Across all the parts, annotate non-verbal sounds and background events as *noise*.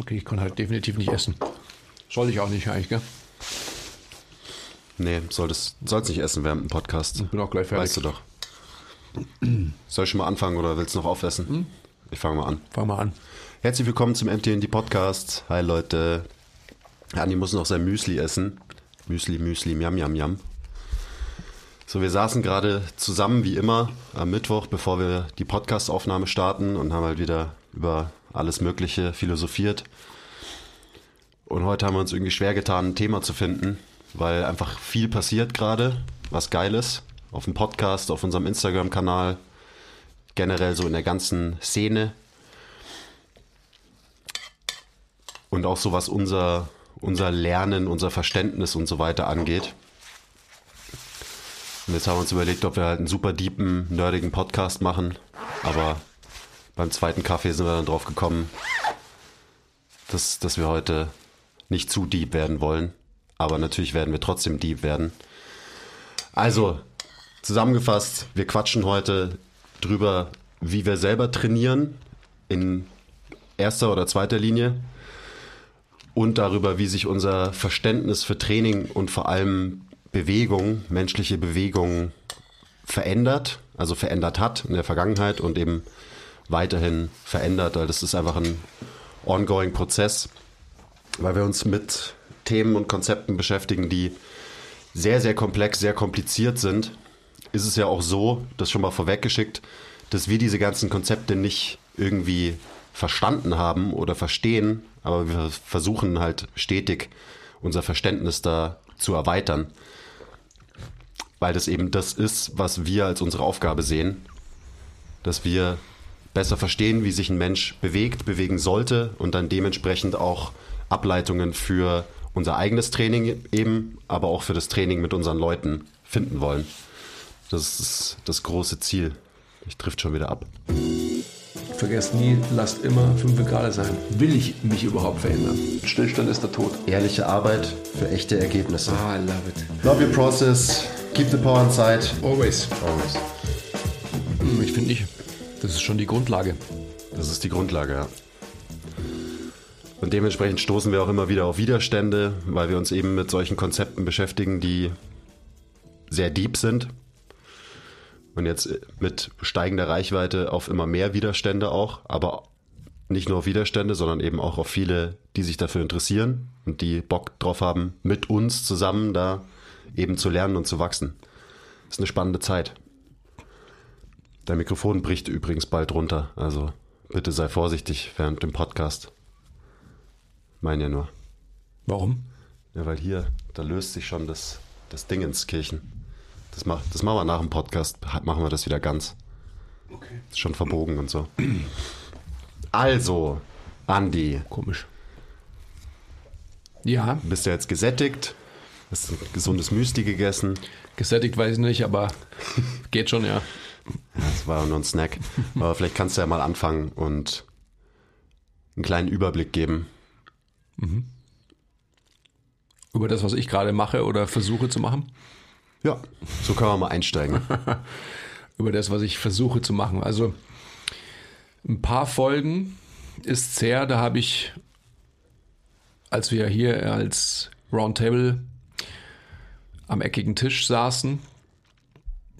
Okay, ich kann halt definitiv nicht essen. Soll ich auch nicht eigentlich, gell? Nee, solltest, sollst nicht essen während dem Podcast. Ich bin auch gleich fertig. Weißt du doch. Soll ich schon mal anfangen oder willst du noch aufessen? Hm? Ich fange mal an. Fang mal an. Herzlich willkommen zum MTND Podcast. Hi Leute. Andi muss noch sein Müsli essen. Müsli, Müsli, miam, miam, miam. So, wir saßen gerade zusammen wie immer am Mittwoch, bevor wir die Podcast-Aufnahme starten und haben halt wieder über alles Mögliche philosophiert. Und heute haben wir uns irgendwie schwer getan, ein Thema zu finden, weil einfach viel passiert gerade, was geil ist. Auf dem Podcast, auf unserem Instagram-Kanal, generell so in der ganzen Szene. Und auch so was unser, unser Lernen, unser Verständnis und so weiter angeht. Und jetzt haben wir uns überlegt, ob wir halt einen super deepen, nerdigen Podcast machen. Aber beim zweiten Kaffee sind wir dann drauf gekommen, dass, dass wir heute nicht zu deep werden wollen. Aber natürlich werden wir trotzdem deep werden. Also, zusammengefasst, wir quatschen heute drüber, wie wir selber trainieren in erster oder zweiter Linie und darüber, wie sich unser Verständnis für Training und vor allem Bewegung, menschliche Bewegung verändert, also verändert hat in der Vergangenheit und eben weiterhin verändert, weil das ist einfach ein ongoing Prozess, weil wir uns mit Themen und Konzepten beschäftigen, die sehr, sehr komplex, sehr kompliziert sind, ist es ja auch so, das schon mal vorweggeschickt, dass wir diese ganzen Konzepte nicht irgendwie verstanden haben oder verstehen, aber wir versuchen halt stetig unser Verständnis da zu erweitern, weil das eben das ist, was wir als unsere Aufgabe sehen, dass wir besser verstehen, wie sich ein Mensch bewegt, bewegen sollte und dann dementsprechend auch Ableitungen für unser eigenes Training eben, aber auch für das Training mit unseren Leuten finden wollen. Das ist das große Ziel. Ich trifft schon wieder ab. Vergesst nie, lasst immer 5 Grad sein. Will ich mich überhaupt verändern? Stillstand ist der Tod. Ehrliche Arbeit für echte Ergebnisse. Ah, I love it. Love your process. Keep the power inside. Always. Always. Hm, Ich finde nicht. Das ist schon die Grundlage. Das ist die Grundlage, ja. Und dementsprechend stoßen wir auch immer wieder auf Widerstände, weil wir uns eben mit solchen Konzepten beschäftigen, die sehr deep sind. Und jetzt mit steigender Reichweite auf immer mehr Widerstände auch, aber nicht nur auf Widerstände, sondern eben auch auf viele, die sich dafür interessieren und die Bock drauf haben, mit uns zusammen da eben zu lernen und zu wachsen. Das ist eine spannende Zeit. Dein Mikrofon bricht übrigens bald runter, also bitte sei vorsichtig während dem Podcast. Mein ja nur. Warum? Ja, weil hier, da löst sich schon das, das Ding ins Kirchen. Das, mach, das machen wir nach dem Podcast, machen wir das wieder ganz. Okay. Ist schon verbogen und so. Also, Andi, Komisch. Ja, bist du jetzt gesättigt? Hast ein gesundes Müsli gegessen? gesättigt weiß ich nicht, aber geht schon, ja. Das war nur ein Snack. Aber vielleicht kannst du ja mal anfangen und einen kleinen Überblick geben. Über das, was ich gerade mache oder versuche zu machen. Ja, so können wir mal einsteigen. *laughs* Über das, was ich versuche zu machen. Also ein paar Folgen ist her, da habe ich, als wir hier als Roundtable am eckigen Tisch saßen,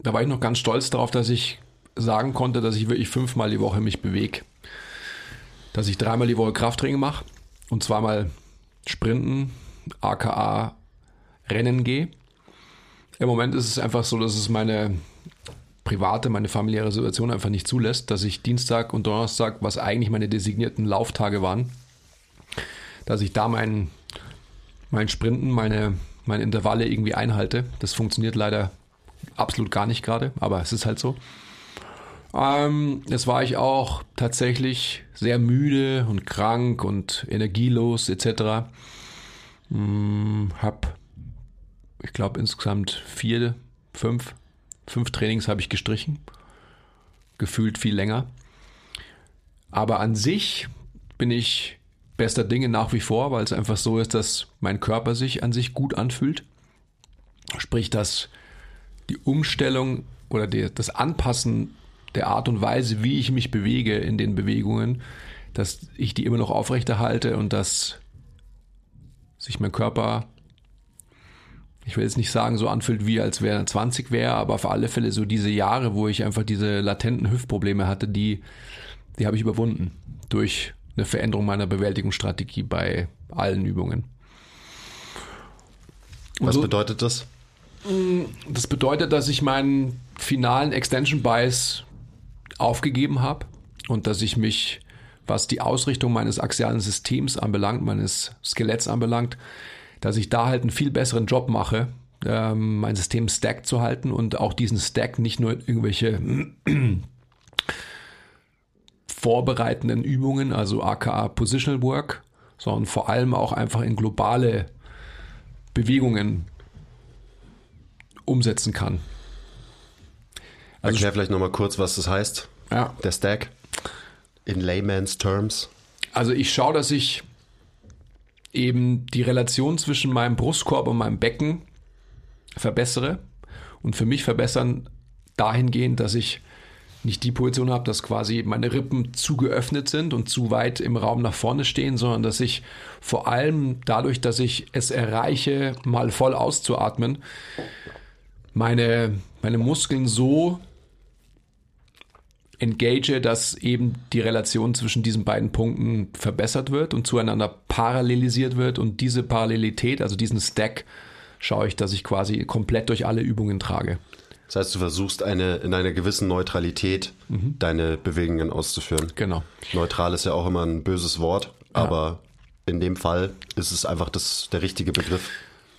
da war ich noch ganz stolz darauf, dass ich sagen konnte, dass ich wirklich fünfmal die Woche mich bewege. Dass ich dreimal die Woche Krafttraining mache und zweimal Sprinten, aka Rennen gehe. Im Moment ist es einfach so, dass es meine private, meine familiäre Situation einfach nicht zulässt, dass ich Dienstag und Donnerstag, was eigentlich meine designierten Lauftage waren, dass ich da mein, mein Sprinten, meine, meine Intervalle irgendwie einhalte. Das funktioniert leider absolut gar nicht gerade, aber es ist halt so. Ähm, jetzt war ich auch tatsächlich sehr müde und krank und energielos etc. Hm, hab, ich glaube, insgesamt vier, fünf, fünf Trainings habe ich gestrichen. Gefühlt viel länger. Aber an sich bin ich bester Dinge nach wie vor, weil es einfach so ist, dass mein Körper sich an sich gut anfühlt. Sprich, dass die Umstellung oder die, das Anpassen der Art und Weise, wie ich mich bewege in den Bewegungen, dass ich die immer noch aufrechterhalte und dass sich mein Körper, ich will jetzt nicht sagen, so anfühlt, wie als wäre er 20 wäre, aber auf alle Fälle so diese Jahre, wo ich einfach diese latenten Hüftprobleme hatte, die, die habe ich überwunden durch eine Veränderung meiner Bewältigungsstrategie bei allen Übungen. Und Was so, bedeutet das? Das bedeutet, dass ich meinen finalen Extension Bias aufgegeben habe und dass ich mich, was die Ausrichtung meines axialen Systems anbelangt, meines Skeletts anbelangt, dass ich da halt einen viel besseren Job mache, ähm, mein System stack zu halten und auch diesen Stack nicht nur in irgendwelche *clears throat* vorbereitenden Übungen, also aka Positional Work, sondern vor allem auch einfach in globale Bewegungen umsetzen kann. Also Erklär vielleicht nochmal kurz, was das heißt. Ja. Der Stack. In layman's terms. Also ich schaue, dass ich eben die Relation zwischen meinem Brustkorb und meinem Becken verbessere. Und für mich verbessern dahingehend, dass ich nicht die Position habe, dass quasi meine Rippen zu geöffnet sind und zu weit im Raum nach vorne stehen, sondern dass ich vor allem dadurch, dass ich es erreiche, mal voll auszuatmen, meine, meine Muskeln so engage, dass eben die Relation zwischen diesen beiden Punkten verbessert wird und zueinander parallelisiert wird und diese Parallelität, also diesen Stack, schaue ich, dass ich quasi komplett durch alle Übungen trage. Das heißt, du versuchst eine, in einer gewissen Neutralität mhm. deine Bewegungen auszuführen. Genau. Neutral ist ja auch immer ein böses Wort, ja. aber in dem Fall ist es einfach das, der richtige Begriff.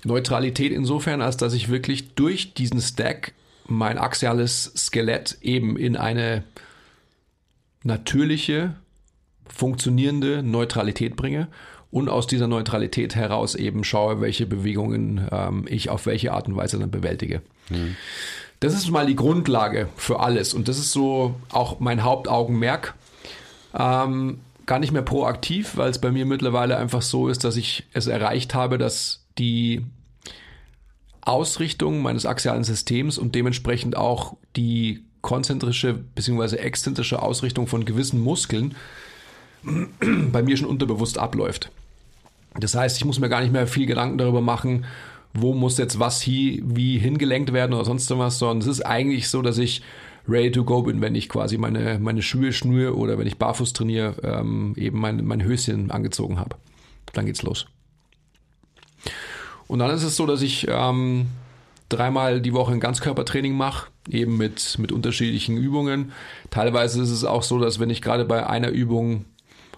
Neutralität insofern, als dass ich wirklich durch diesen Stack mein axiales Skelett eben in eine natürliche, funktionierende Neutralität bringe und aus dieser Neutralität heraus eben schaue, welche Bewegungen ähm, ich auf welche Art und Weise dann bewältige. Mhm. Das ist mal die Grundlage für alles und das ist so auch mein Hauptaugenmerk. Ähm, gar nicht mehr proaktiv, weil es bei mir mittlerweile einfach so ist, dass ich es erreicht habe, dass die Ausrichtung meines axialen Systems und dementsprechend auch die konzentrische bzw. exzentrische Ausrichtung von gewissen Muskeln *clears throat* bei mir schon unterbewusst abläuft. Das heißt, ich muss mir gar nicht mehr viel Gedanken darüber machen, wo muss jetzt was hier, wie hingelenkt werden oder sonst was, sondern es ist eigentlich so, dass ich ready to go bin, wenn ich quasi meine, meine Schuhe schnüre oder wenn ich barfuß trainiere, ähm, eben mein, mein Höschen angezogen habe. Dann geht's los. Und dann ist es so, dass ich ähm, dreimal die Woche ein Ganzkörpertraining mache, eben mit, mit unterschiedlichen Übungen. Teilweise ist es auch so, dass wenn ich gerade bei einer Übung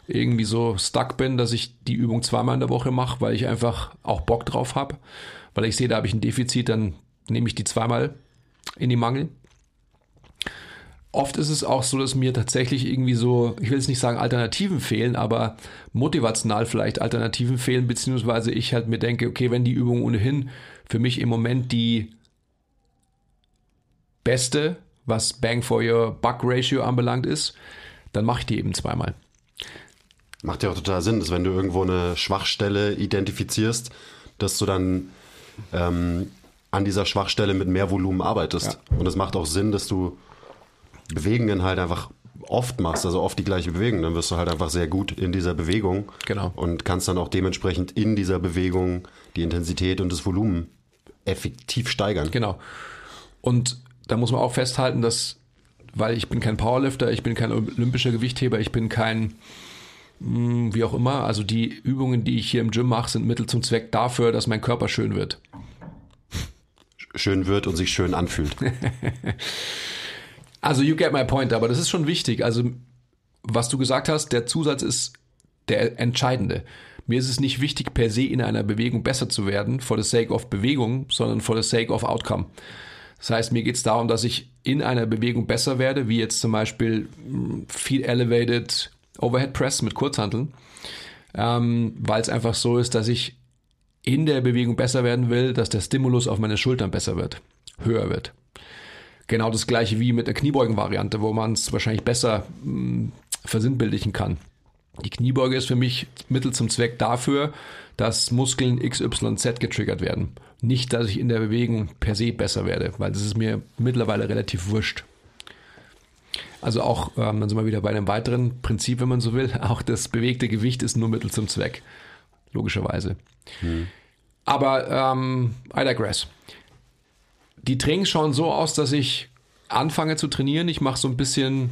irgendwie so stuck bin, dass ich die Übung zweimal in der Woche mache, weil ich einfach auch Bock drauf habe, weil ich sehe, da habe ich ein Defizit, dann nehme ich die zweimal in die Mangel. Oft ist es auch so, dass mir tatsächlich irgendwie so, ich will jetzt nicht sagen Alternativen fehlen, aber motivational vielleicht Alternativen fehlen, beziehungsweise ich halt mir denke, okay, wenn die Übung ohnehin für mich im Moment die beste, was Bang for Your Buck Ratio anbelangt ist, dann mache ich die eben zweimal. Macht ja auch total Sinn, dass wenn du irgendwo eine Schwachstelle identifizierst, dass du dann ähm, an dieser Schwachstelle mit mehr Volumen arbeitest. Ja. Und es macht auch Sinn, dass du Bewegungen halt einfach oft machst, also oft die gleiche Bewegung, dann wirst du halt einfach sehr gut in dieser Bewegung. Genau. Und kannst dann auch dementsprechend in dieser Bewegung die Intensität und das Volumen effektiv steigern. Genau. Und da muss man auch festhalten, dass, weil ich bin kein Powerlifter, ich bin kein olympischer Gewichtheber, ich bin kein hm, wie auch immer, also die Übungen, die ich hier im Gym mache, sind Mittel zum Zweck dafür, dass mein Körper schön wird. Schön wird und sich schön anfühlt. *laughs* also you get my point, aber das ist schon wichtig. Also was du gesagt hast, der Zusatz ist der entscheidende. Mir ist es nicht wichtig, per se in einer Bewegung besser zu werden, for the sake of Bewegung, sondern for the sake of Outcome. Das heißt, mir geht es darum, dass ich in einer Bewegung besser werde, wie jetzt zum Beispiel hm, viel Elevated Overhead Press mit Kurzhanteln, ähm, weil es einfach so ist, dass ich in der Bewegung besser werden will, dass der Stimulus auf meine Schultern besser wird, höher wird. Genau das gleiche wie mit der Kniebeugen-Variante, wo man es wahrscheinlich besser mh, hm, versinnbildlichen kann. Die Kniebeuge ist für mich Mittel zum Zweck dafür, dass Muskeln XYZ getriggert werden. Nicht, dass ich in der Bewegung per se besser werde, weil das ist mir mittlerweile relativ wurscht. Also auch, ähm, dann sind wir wieder bei einem weiteren Prinzip, wenn man so will, auch das bewegte Gewicht ist nur Mittel zum Zweck. Logischerweise. Hm. Aber ähm, I digress. Die Trainings schauen so aus, dass ich anfange zu trainieren. Ich mache so ein bisschen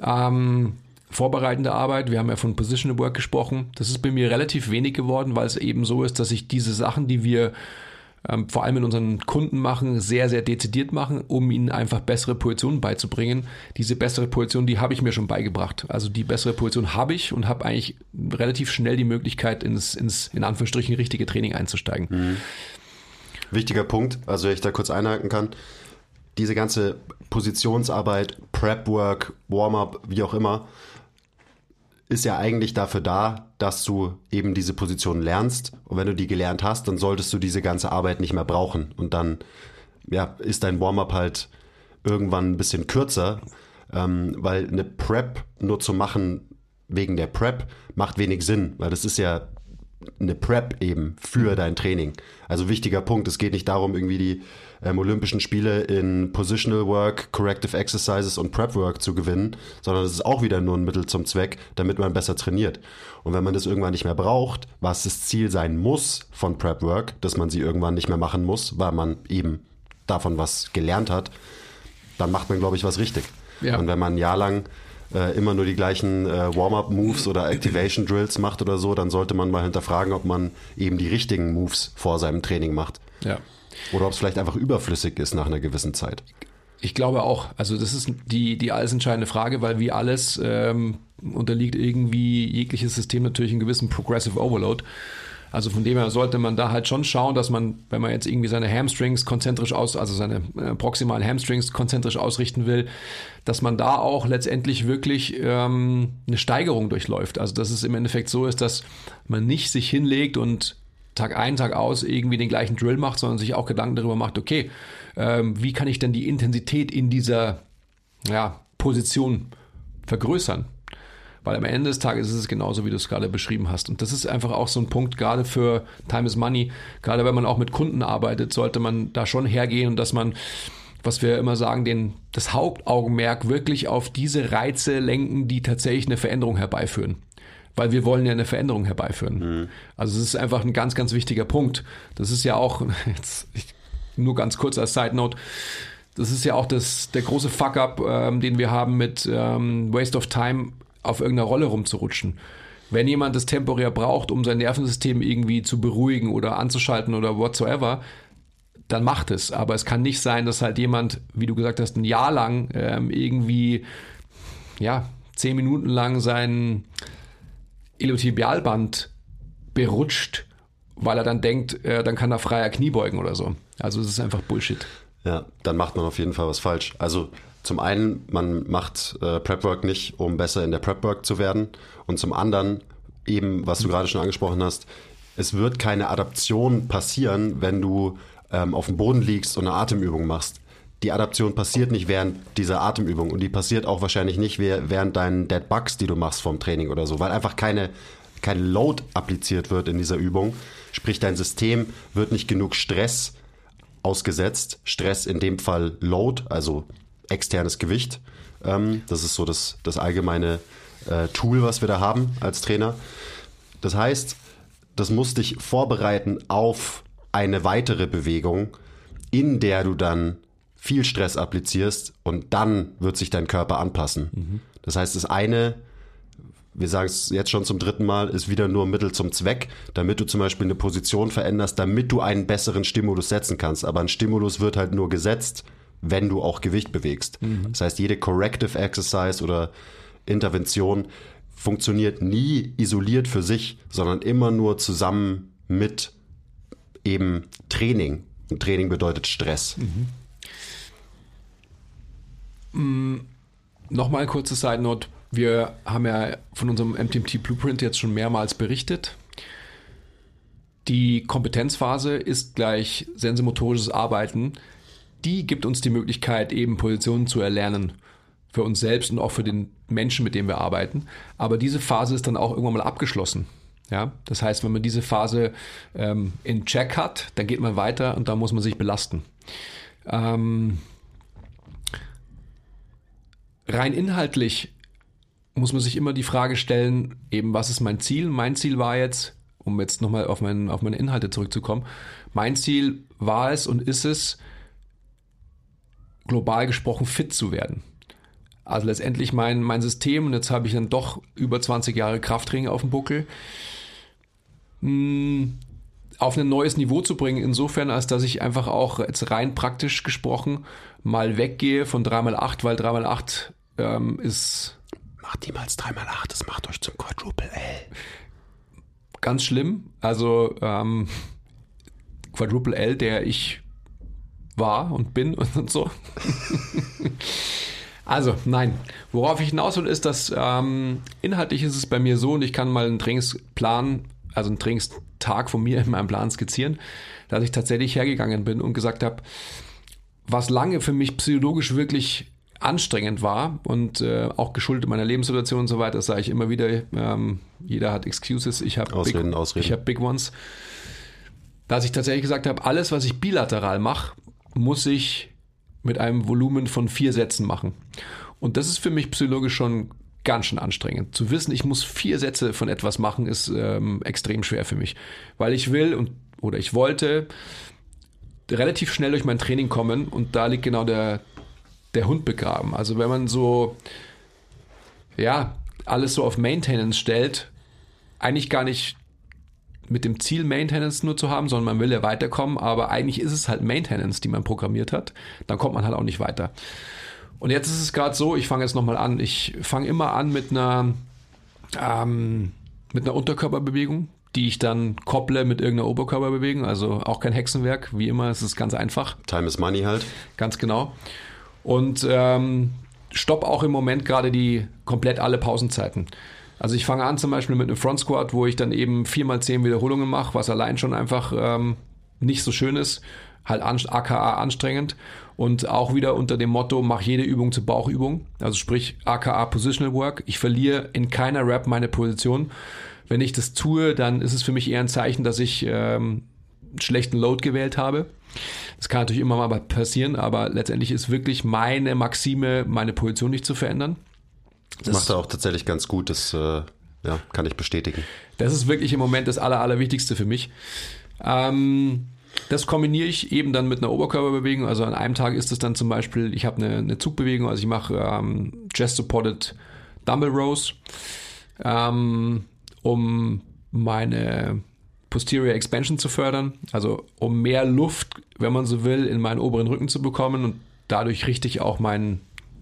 ähm, vorbereitende Arbeit. Wir haben ja von Positional Work gesprochen. Das ist bei mir relativ wenig geworden, weil es eben so ist, dass ich diese Sachen, die wir ähm, vor allem mit unseren Kunden machen, sehr, sehr dezidiert machen, um ihnen einfach bessere Positionen beizubringen. Diese bessere Position, die habe ich mir schon beigebracht. Also die bessere Position habe ich und habe eigentlich relativ schnell die Möglichkeit, ins, ins in Anführungsstrichen richtige Training einzusteigen. Mhm. Wichtiger Punkt, also wenn ich da kurz einhaken kann. Diese ganze Positionsarbeit, Prep-Work, Warm-up, wie auch immer, ist ja eigentlich dafür da, dass du eben diese Position lernst. Und wenn du die gelernt hast, dann solltest du diese ganze Arbeit nicht mehr brauchen. Und dann ja, ist dein Warm-up halt irgendwann ein bisschen kürzer, ähm, weil eine Prep nur zu machen wegen der Prep macht wenig Sinn, weil das ist ja eine Prep eben für dein Training. Also wichtiger Punkt, es geht nicht darum, irgendwie die ähm, Olympischen Spiele in Positional Work, Corrective Exercises und Prep Work zu gewinnen, sondern es ist auch wieder nur ein Mittel zum Zweck, damit man besser trainiert. Und wenn man das irgendwann nicht mehr braucht, was das Ziel sein muss von Prep Work, dass man sie irgendwann nicht mehr machen muss, weil man eben davon was gelernt hat, dann macht man, glaube ich, was richtig. Ja. Und wenn man ein Jahr lang äh, immer nur die gleichen äh, Warm-up-Moves oder Activation-Drills macht oder so, dann sollte man mal hinterfragen, ob man eben die richtigen Moves vor seinem Training macht. Ja. Oder ob es vielleicht einfach überflüssig ist nach einer gewissen Zeit. Ich glaube auch. Also das ist die, die alles entscheidende Frage, weil wie alles ähm, unterliegt irgendwie jegliches System natürlich einem gewissen Progressive Overload. Also von dem her sollte man da halt schon schauen, dass man, wenn man jetzt irgendwie seine Hamstrings konzentrisch aus, also seine äh, proximalen Hamstrings konzentrisch ausrichten will, dass man da auch letztendlich wirklich ähm, eine Steigerung durchläuft. Also dass es im Endeffekt so ist, dass man nicht sich hinlegt und Tag ein, Tag aus irgendwie den gleichen Drill macht, sondern sich auch Gedanken darüber macht, okay, ähm, wie kann ich denn die Intensität in dieser ja, Position vergrößern? Weil am Ende des Tages ist es genauso, wie du es gerade beschrieben hast. Und das ist einfach auch so ein Punkt, gerade für Time is Money, gerade wenn man auch mit Kunden arbeitet, sollte man da schon hergehen und dass man was wir immer sagen, den, das Hauptaugenmerk wirklich auf diese Reize lenken, die tatsächlich eine Veränderung herbeiführen weil wir wollen ja eine Veränderung herbeiführen. Mhm. Also es ist einfach ein ganz, ganz wichtiger Punkt. Das ist ja auch, *laughs* jetzt, nur ganz kurz als Side Note, das ist ja auch das, der große Fuck-up, ähm, den wir haben mit ähm, Waste of Time auf irgendeiner Rolle rumzurutschen. Wenn jemand das temporär braucht, um sein Nervensystem irgendwie zu beruhigen oder anzuschalten oder whatsoever, dann macht es. Aber es kann nicht sein, dass halt jemand, wie du gesagt hast, ein Jahr lang ähm, irgendwie, ja, zehn Minuten lang seinen, Iliotibialband berutscht, weil er dann denkt, äh, dann kann er freier Knie beugen oder so. Also es ist einfach Bullshit. Ja, dann macht man auf jeden Fall was falsch. Also zum einen, man macht äh, Prepwork nicht, um besser in der Prepwork zu werden. Und zum anderen, eben, was du gerade schon angesprochen hast, es wird keine Adaption passieren, wenn du ähm, auf dem Boden liegst und eine Atemübung machst die Adaption passiert nicht während dieser Atemübung und die passiert auch wahrscheinlich nicht während deinen Dead Bugs, die du machst vom Training oder so, weil einfach keine, kein Load appliziert wird in dieser Übung. Sprich, dein System wird nicht genug Stress ausgesetzt. Stress in dem Fall Load, also externes Gewicht. Ähm, das ist so das, das allgemeine äh, Tool, was wir da haben als Trainer. Das heißt, das muss dich vorbereiten auf eine weitere Bewegung, in der du dann viel Stress applizierst und dann wird sich dein Körper anpassen. Mhm. Das heißt, das eine, wir sagen es jetzt schon zum dritten Mal, ist wieder nur Mittel zum Zweck, damit du zum Beispiel eine Position veränderst, damit du einen besseren Stimulus setzen kannst. Aber ein Stimulus wird halt nur gesetzt, wenn du auch Gewicht bewegst. Mhm. Das heißt, jede Corrective Exercise oder Intervention funktioniert nie isoliert für sich, sondern immer nur zusammen mit eben Training. Und Training bedeutet Stress. Mhm. Mm, Nochmal ein kurzes Side Note. Wir haben ja von unserem MTMT Blueprint jetzt schon mehrmals berichtet. Die Kompetenzphase ist gleich sensomotorisches Arbeiten. Die gibt uns die Möglichkeit, eben Positionen zu erlernen. Für uns selbst und auch für den Menschen, mit dem wir arbeiten. Aber diese Phase ist dann auch irgendwann mal abgeschlossen. Ja, das heißt, wenn man diese Phase ähm, in Check hat, dann geht man weiter und da muss man sich belasten. Ähm, rein inhaltlich muss man sich immer die Frage stellen, eben was ist mein Ziel? Mein Ziel war jetzt, um jetzt nochmal auf, mein, auf meine Inhalte zurückzukommen, mein Ziel war es und ist es, global gesprochen fit zu werden. Also letztendlich mein, mein System, und jetzt habe ich dann doch über 20 Jahre Krafttraining auf dem Buckel, mh, hm, auf ein neues Niveau zu bringen, insofern, als dass ich einfach auch jetzt rein praktisch gesprochen mal weggehe von 3x8, weil 3x8 ähm, ist. Macht niemals 3x8, das macht euch zum Quadruple L. Ganz schlimm. Also ähm, Quadruple L, der ich war und bin *laughs* und so. also, nein. Worauf ich hinaus will, ist, dass ähm, inhaltlich ist es bei mir so und ich kann mal einen Trainingsplan, also einen Trainingstag von mir in meinem Plan skizzieren, dass ich tatsächlich hergegangen bin und gesagt habe, was lange für mich psychologisch wirklich anstrengend war und äh, auch geschuldet meiner Lebenssituation und so weiter, das sage ich immer wieder, ähm, jeder hat Excuses, ich habe Big, ich hab Big Ones, dass ich tatsächlich gesagt habe, alles, was ich bilateral mache, muss ich mit einem Volumen von vier Sätzen machen. Und das ist für mich psychologisch schon ganz schön anstrengend. Zu wissen, ich muss vier Sätze von etwas machen, ist ähm, extrem schwer für mich. Weil ich will und oder ich wollte relativ schnell durch mein Training kommen und da liegt genau der, der Hund begraben. Also wenn man so, ja, alles so auf Maintenance stellt, eigentlich gar nicht mit dem Ziel, Maintenance nur zu haben, sondern man will ja weiterkommen, aber eigentlich ist es halt Maintenance, die man programmiert hat. Dann kommt man halt auch nicht weiter. Und jetzt ist es gerade so, ich fange jetzt nochmal an. Ich fange immer an mit einer, ähm, mit einer Unterkörperbewegung, die ich dann kopple mit irgendeiner Oberkörperbewegung. Also auch kein Hexenwerk, wie immer, es ist ganz einfach. Time is money halt. Ganz genau. Und ähm, stopp auch im Moment gerade die komplett alle Pausenzeiten. Also ich fange an zum Beispiel mit einem Front Squat, wo ich dann eben 4x10 Wiederholungen mache, was allein schon einfach ähm, nicht so schön ist, halt an, aka anstrengend und auch wieder unter dem Motto, mach jede Übung zur Bauchübung, also sprich aka Positional Work. Ich verliere in keiner Rap meine Position. Wenn ich das tue, dann ist es für mich eher ein Zeichen, dass ich ähm, einen schlechten Load gewählt habe. Das kann natürlich immer mal passieren, aber letztendlich ist wirklich meine Maxime, meine Position nicht zu verändern. Das macht er auch tatsächlich ganz gut, das äh, ja, kann ich bestätigen. Das ist wirklich im Moment das Aller, Allerwichtigste für mich. Ähm, das kombiniere ich eben dann mit einer Oberkörperbewegung. Also an einem Tag ist es dann zum Beispiel, ich habe eine, eine Zugbewegung, also ich mache ähm, Chest-Supported Dumbbell Rows, ähm, um meine Posterior Expansion zu fördern, also um mehr Luft, wenn man so will, in meinen oberen Rücken zu bekommen und dadurch richte ich auch meinen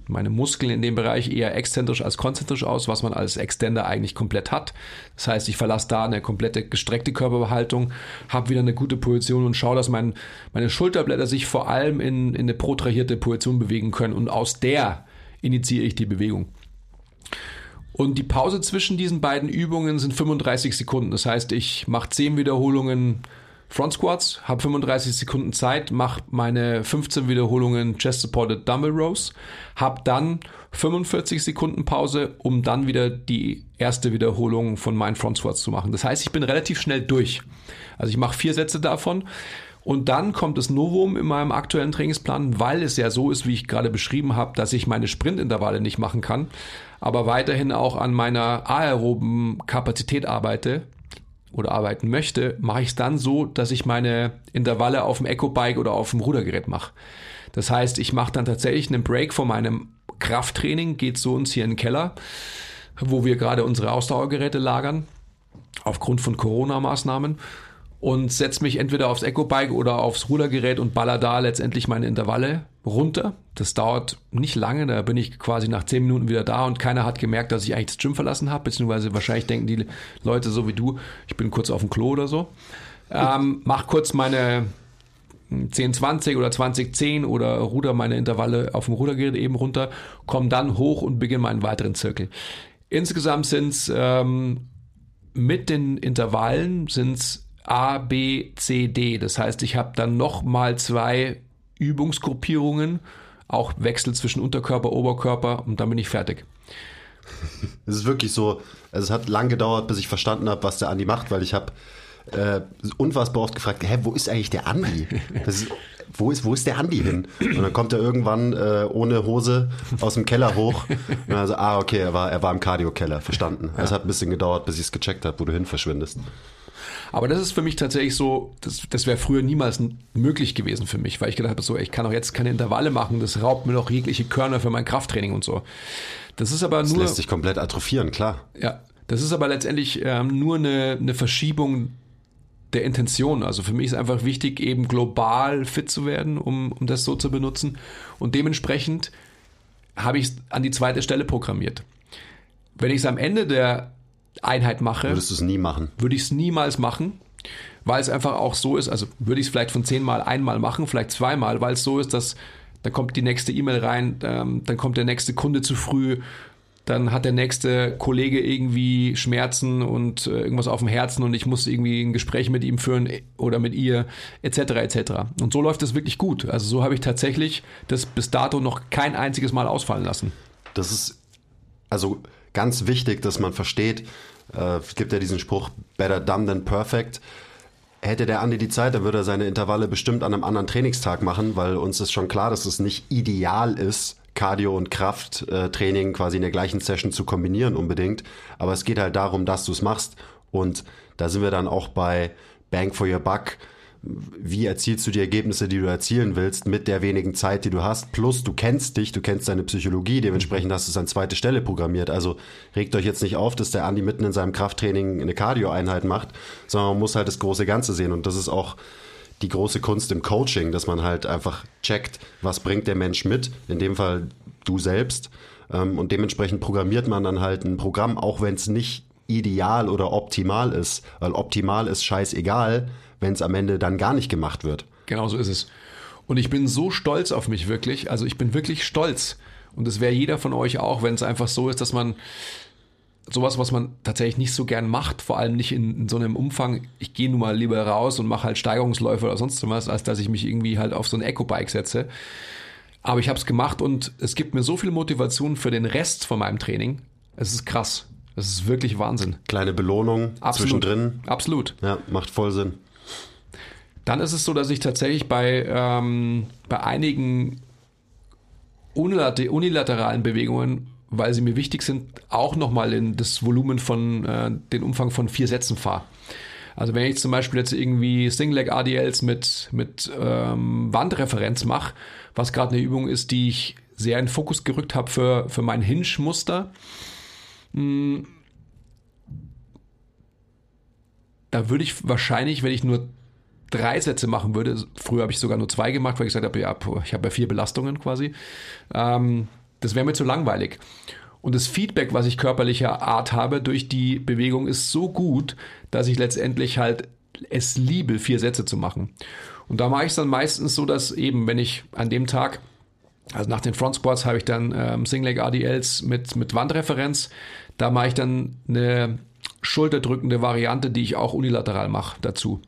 meine Muskeln in dem Bereich eher exzentrisch als konzentrisch aus, was man als Extender eigentlich komplett hat. Das heißt, ich verlasse da eine komplette gestreckte Körperbehaltung, habe wieder eine gute Position und schaue, dass mein, meine Schulterblätter sich vor allem in, in eine protrahierte Position bewegen können und aus der initiiere ich die Bewegung. Und die Pause zwischen diesen beiden Übungen sind 35 Sekunden. Das heißt, ich mache 10 Wiederholungen Front Squats, habe 35 Sekunden Zeit, mache meine 15 Wiederholungen Chest Supported Dumbbell Rows, habe dann 45 Sekunden Pause, um dann wieder die erste Wiederholung von meinen Front Squats zu machen. Das heißt, ich bin relativ schnell durch. Also ich mache vier Sätze davon und dann kommt das Novum in meinem aktuellen Trainingsplan, weil es ja so ist, wie ich gerade beschrieben habe, dass ich meine Sprintintervalle nicht machen kann, aber weiterhin auch an meiner aeroben Kapazität arbeite oder arbeiten möchte, mache ich es dann so, dass ich meine Intervalle auf dem Eco-Bike oder auf dem Rudergerät mache. Das heißt, ich mache dann tatsächlich einen Break von meinem Krafttraining, geht zu uns hier in den Keller, wo wir gerade unsere Ausdauergeräte lagern, aufgrund von Corona-Maßnahmen und setze mich entweder aufs Eco-Bike oder aufs Rudergerät und baller da letztendlich meine Intervalle runter. Das dauert nicht lange, da bin ich quasi nach zehn Minuten wieder da und keiner hat gemerkt, dass ich eigentlich das Gym verlassen habe, beziehungsweise wahrscheinlich denken die Leute so wie du, ich bin kurz auf dem Klo oder so. Ähm, mach kurz meine 10-20 oder 20-10 oder ruder meine Intervalle auf dem Rudergerät eben runter, komm dann hoch und beginne meinen weiteren Zirkel. Insgesamt sind es ähm, mit den Intervallen sind es A, B, C, D. Das heißt, ich habe dann nochmal zwei Übungsgruppierungen, auch Wechsel zwischen Unterkörper, Oberkörper und dann bin ich fertig. *laughs* Es ist wirklich so, also es hat lang gedauert, bis ich verstanden habe, was der Andi macht, weil ich habe äh, unfassbar oft gefragt, hä, wo ist eigentlich der Andi? Ist, wo, ist, wo ist der Andi hin? Und dann kommt er irgendwann äh, ohne Hose aus dem Keller hoch. Und dann so, ah, okay, er war, er war im Cardio-Keller, verstanden. Es hat ein bisschen gedauert, bis ich es gecheckt habe, wo du hin verschwindest. Aber das ist für mich tatsächlich so, das, das wäre früher niemals möglich gewesen für mich, weil ich gedacht habe, so, ich kann auch jetzt keine Intervalle machen, das raubt mir doch jegliche Körner für mein Krafttraining und so. Das ist aber Das nur. lässt sich komplett atrophieren, klar. Ja, das ist aber letztendlich ähm, nur eine, eine Verschiebung der Intention. Also für mich ist einfach wichtig, eben global fit zu werden, um, um das so zu benutzen. Und dementsprechend habe ich es an die zweite Stelle programmiert. Wenn ich es am Ende der Einheit mache, Würdest du es nie machen? würde ich es niemals machen, weil es einfach auch so ist, also würde ich es vielleicht von zehnmal einmal machen, vielleicht zweimal, weil es so ist, dass dann kommt die nächste E-Mail rein, ähm, dann kommt der nächste Kunde zu früh, dann hat der nächste Kollege irgendwie Schmerzen und äh, irgendwas auf dem Herzen und ich muss irgendwie ein Gespräch mit ihm führen äh, oder mit ihr, etc. etc. Und so läuft es wirklich gut. Also so habe ich tatsächlich das bis dato noch kein einziges Mal ausfallen lassen. Das ist also ganz wichtig, dass man versteht, äh, gibt ja diesen Spruch, better done than perfect. Hätte der Andi die Zeit, dann würde er seine Intervalle bestimmt an einem anderen Trainingstag machen, weil uns ist schon klar, dass es nicht ideal ist, Cardio- und Krafttraining quasi in der gleichen Session zu kombinieren unbedingt. Aber es geht halt darum, dass du es machst. Und da sind wir dann auch bei Bang for your Buck. Wie erzielst du die Ergebnisse, die du erzielen willst, mit der wenigen Zeit, die du hast? Plus, du kennst dich, du kennst deine Psychologie, dementsprechend hast du es an zweite Stelle programmiert. Also regt euch jetzt nicht auf, dass der Andi mitten in seinem Krafttraining eine Cardio-Einheit macht, sondern man muss halt das große Ganze sehen. Und das ist auch die große Kunst im Coaching, dass man halt einfach checkt, was bringt der Mensch mit, in dem Fall du selbst. Ähm, Und dementsprechend programmiert man dann halt ein Programm, auch wenn es nicht ideal oder optimal ist, weil optimal ist scheißegal, wenn es am Ende dann gar nicht gemacht wird. Genau so ist es. Und ich bin so stolz auf mich wirklich. Also ich bin wirklich stolz. Und das wäre jeder von euch auch, wenn es einfach so ist, dass man sowas, was man tatsächlich nicht so gern macht, vor allem nicht in, in so einem Umfang, ich gehe nun mal lieber raus und mache halt Steigerungsläufe oder sonst was, als dass ich mich irgendwie halt auf so ein Eco-Bike setze. Aber ich habe es gemacht und es gibt mir so viel Motivation für den Rest von meinem Training. Es ist krass. Es ist wirklich Wahnsinn. Kleine Belohnung Absolut. zwischendrin. Absolut. Ja, macht voll Sinn. Dann ist es so, dass ich tatsächlich bei, ähm, bei einigen unilater unilateralen Bewegungen, weil sie mir wichtig sind, auch nochmal in das Volumen von, äh, den Umfang von vier Sätzen fahre. Also wenn ich zum Beispiel jetzt irgendwie Single-Leg ADLs mit, mit ähm, Wandreferenz mache, was gerade eine Übung ist, die ich sehr in Fokus gerückt habe für, für mein Hinge-Muster, da würde ich wahrscheinlich, wenn ich nur drei Sätze machen würde, früher habe ich sogar nur zwei gemacht, weil ich gesagt habe, ja, ich habe ja vier Belastungen quasi, ähm, das wäre mir zu langweilig. Und das Feedback, was ich körperlicher Art habe durch die Bewegung, ist so gut, dass ich letztendlich halt es liebe, vier Sätze zu machen. Und da mache ich es dann meistens so, dass eben, wenn ich an dem Tag also nach den Front Squats habe ich dann ähm, Single Leg ADLs mit, mit Wandreferenz. Da mache ich dann eine schulterdrückende Variante, die ich auch unilateral mache dazu.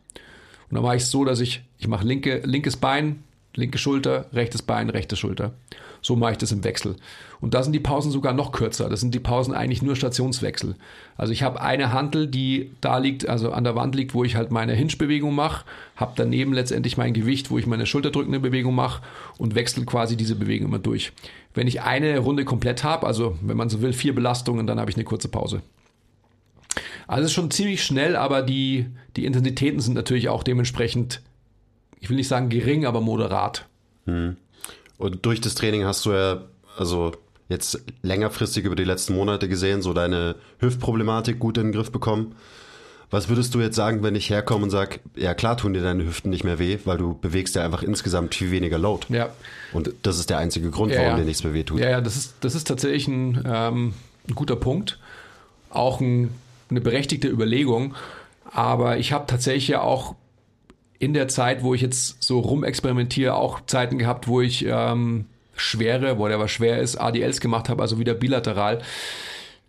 Und dann mache ich es so, dass ich, ich mache linke, linkes Bein, linke Schulter, rechtes Bein, rechte Schulter. So mache ich das im Wechsel. Und da sind die Pausen sogar noch kürzer. Das sind die Pausen eigentlich nur Stationswechsel. Also ich habe eine Hantel, die da liegt, also an der Wand liegt, wo ich halt meine Hinge-Bewegung mache, habe daneben letztendlich mein Gewicht, wo ich meine schulterdrückende Bewegung mache und wechsle quasi diese Bewegung immer durch. Wenn ich eine Runde komplett habe, also wenn man so will, vier Belastungen, dann habe ich eine kurze Pause. Also es ist schon ziemlich schnell, aber die, die Intensitäten sind natürlich auch dementsprechend, ich will nicht sagen gering, aber moderat. Und durch das Training hast du ja, also jetzt längerfristig über die letzten Monate gesehen, so deine Hüftproblematik gut in den Griff bekommen. Was würdest du jetzt sagen, wenn ich herkomme und sag, ja klar tun dir deine Hüften nicht mehr weh, weil du bewegst ja einfach insgesamt viel weniger Load. Ja. Und das ist der einzige Grund, Ja, warum ja. dir nichts mehr weh tut. Ja, ja, das ist, das ist tatsächlich ein, ähm, ein guter Punkt. Auch ein, eine berechtigte Überlegung. Aber ich habe tatsächlich ja auch in der Zeit, wo ich jetzt so rumexperimentiere, auch Zeiten gehabt, wo ich ähm, schwere, wo der was schwer ist, ADLs gemacht habe, also wieder bilateral,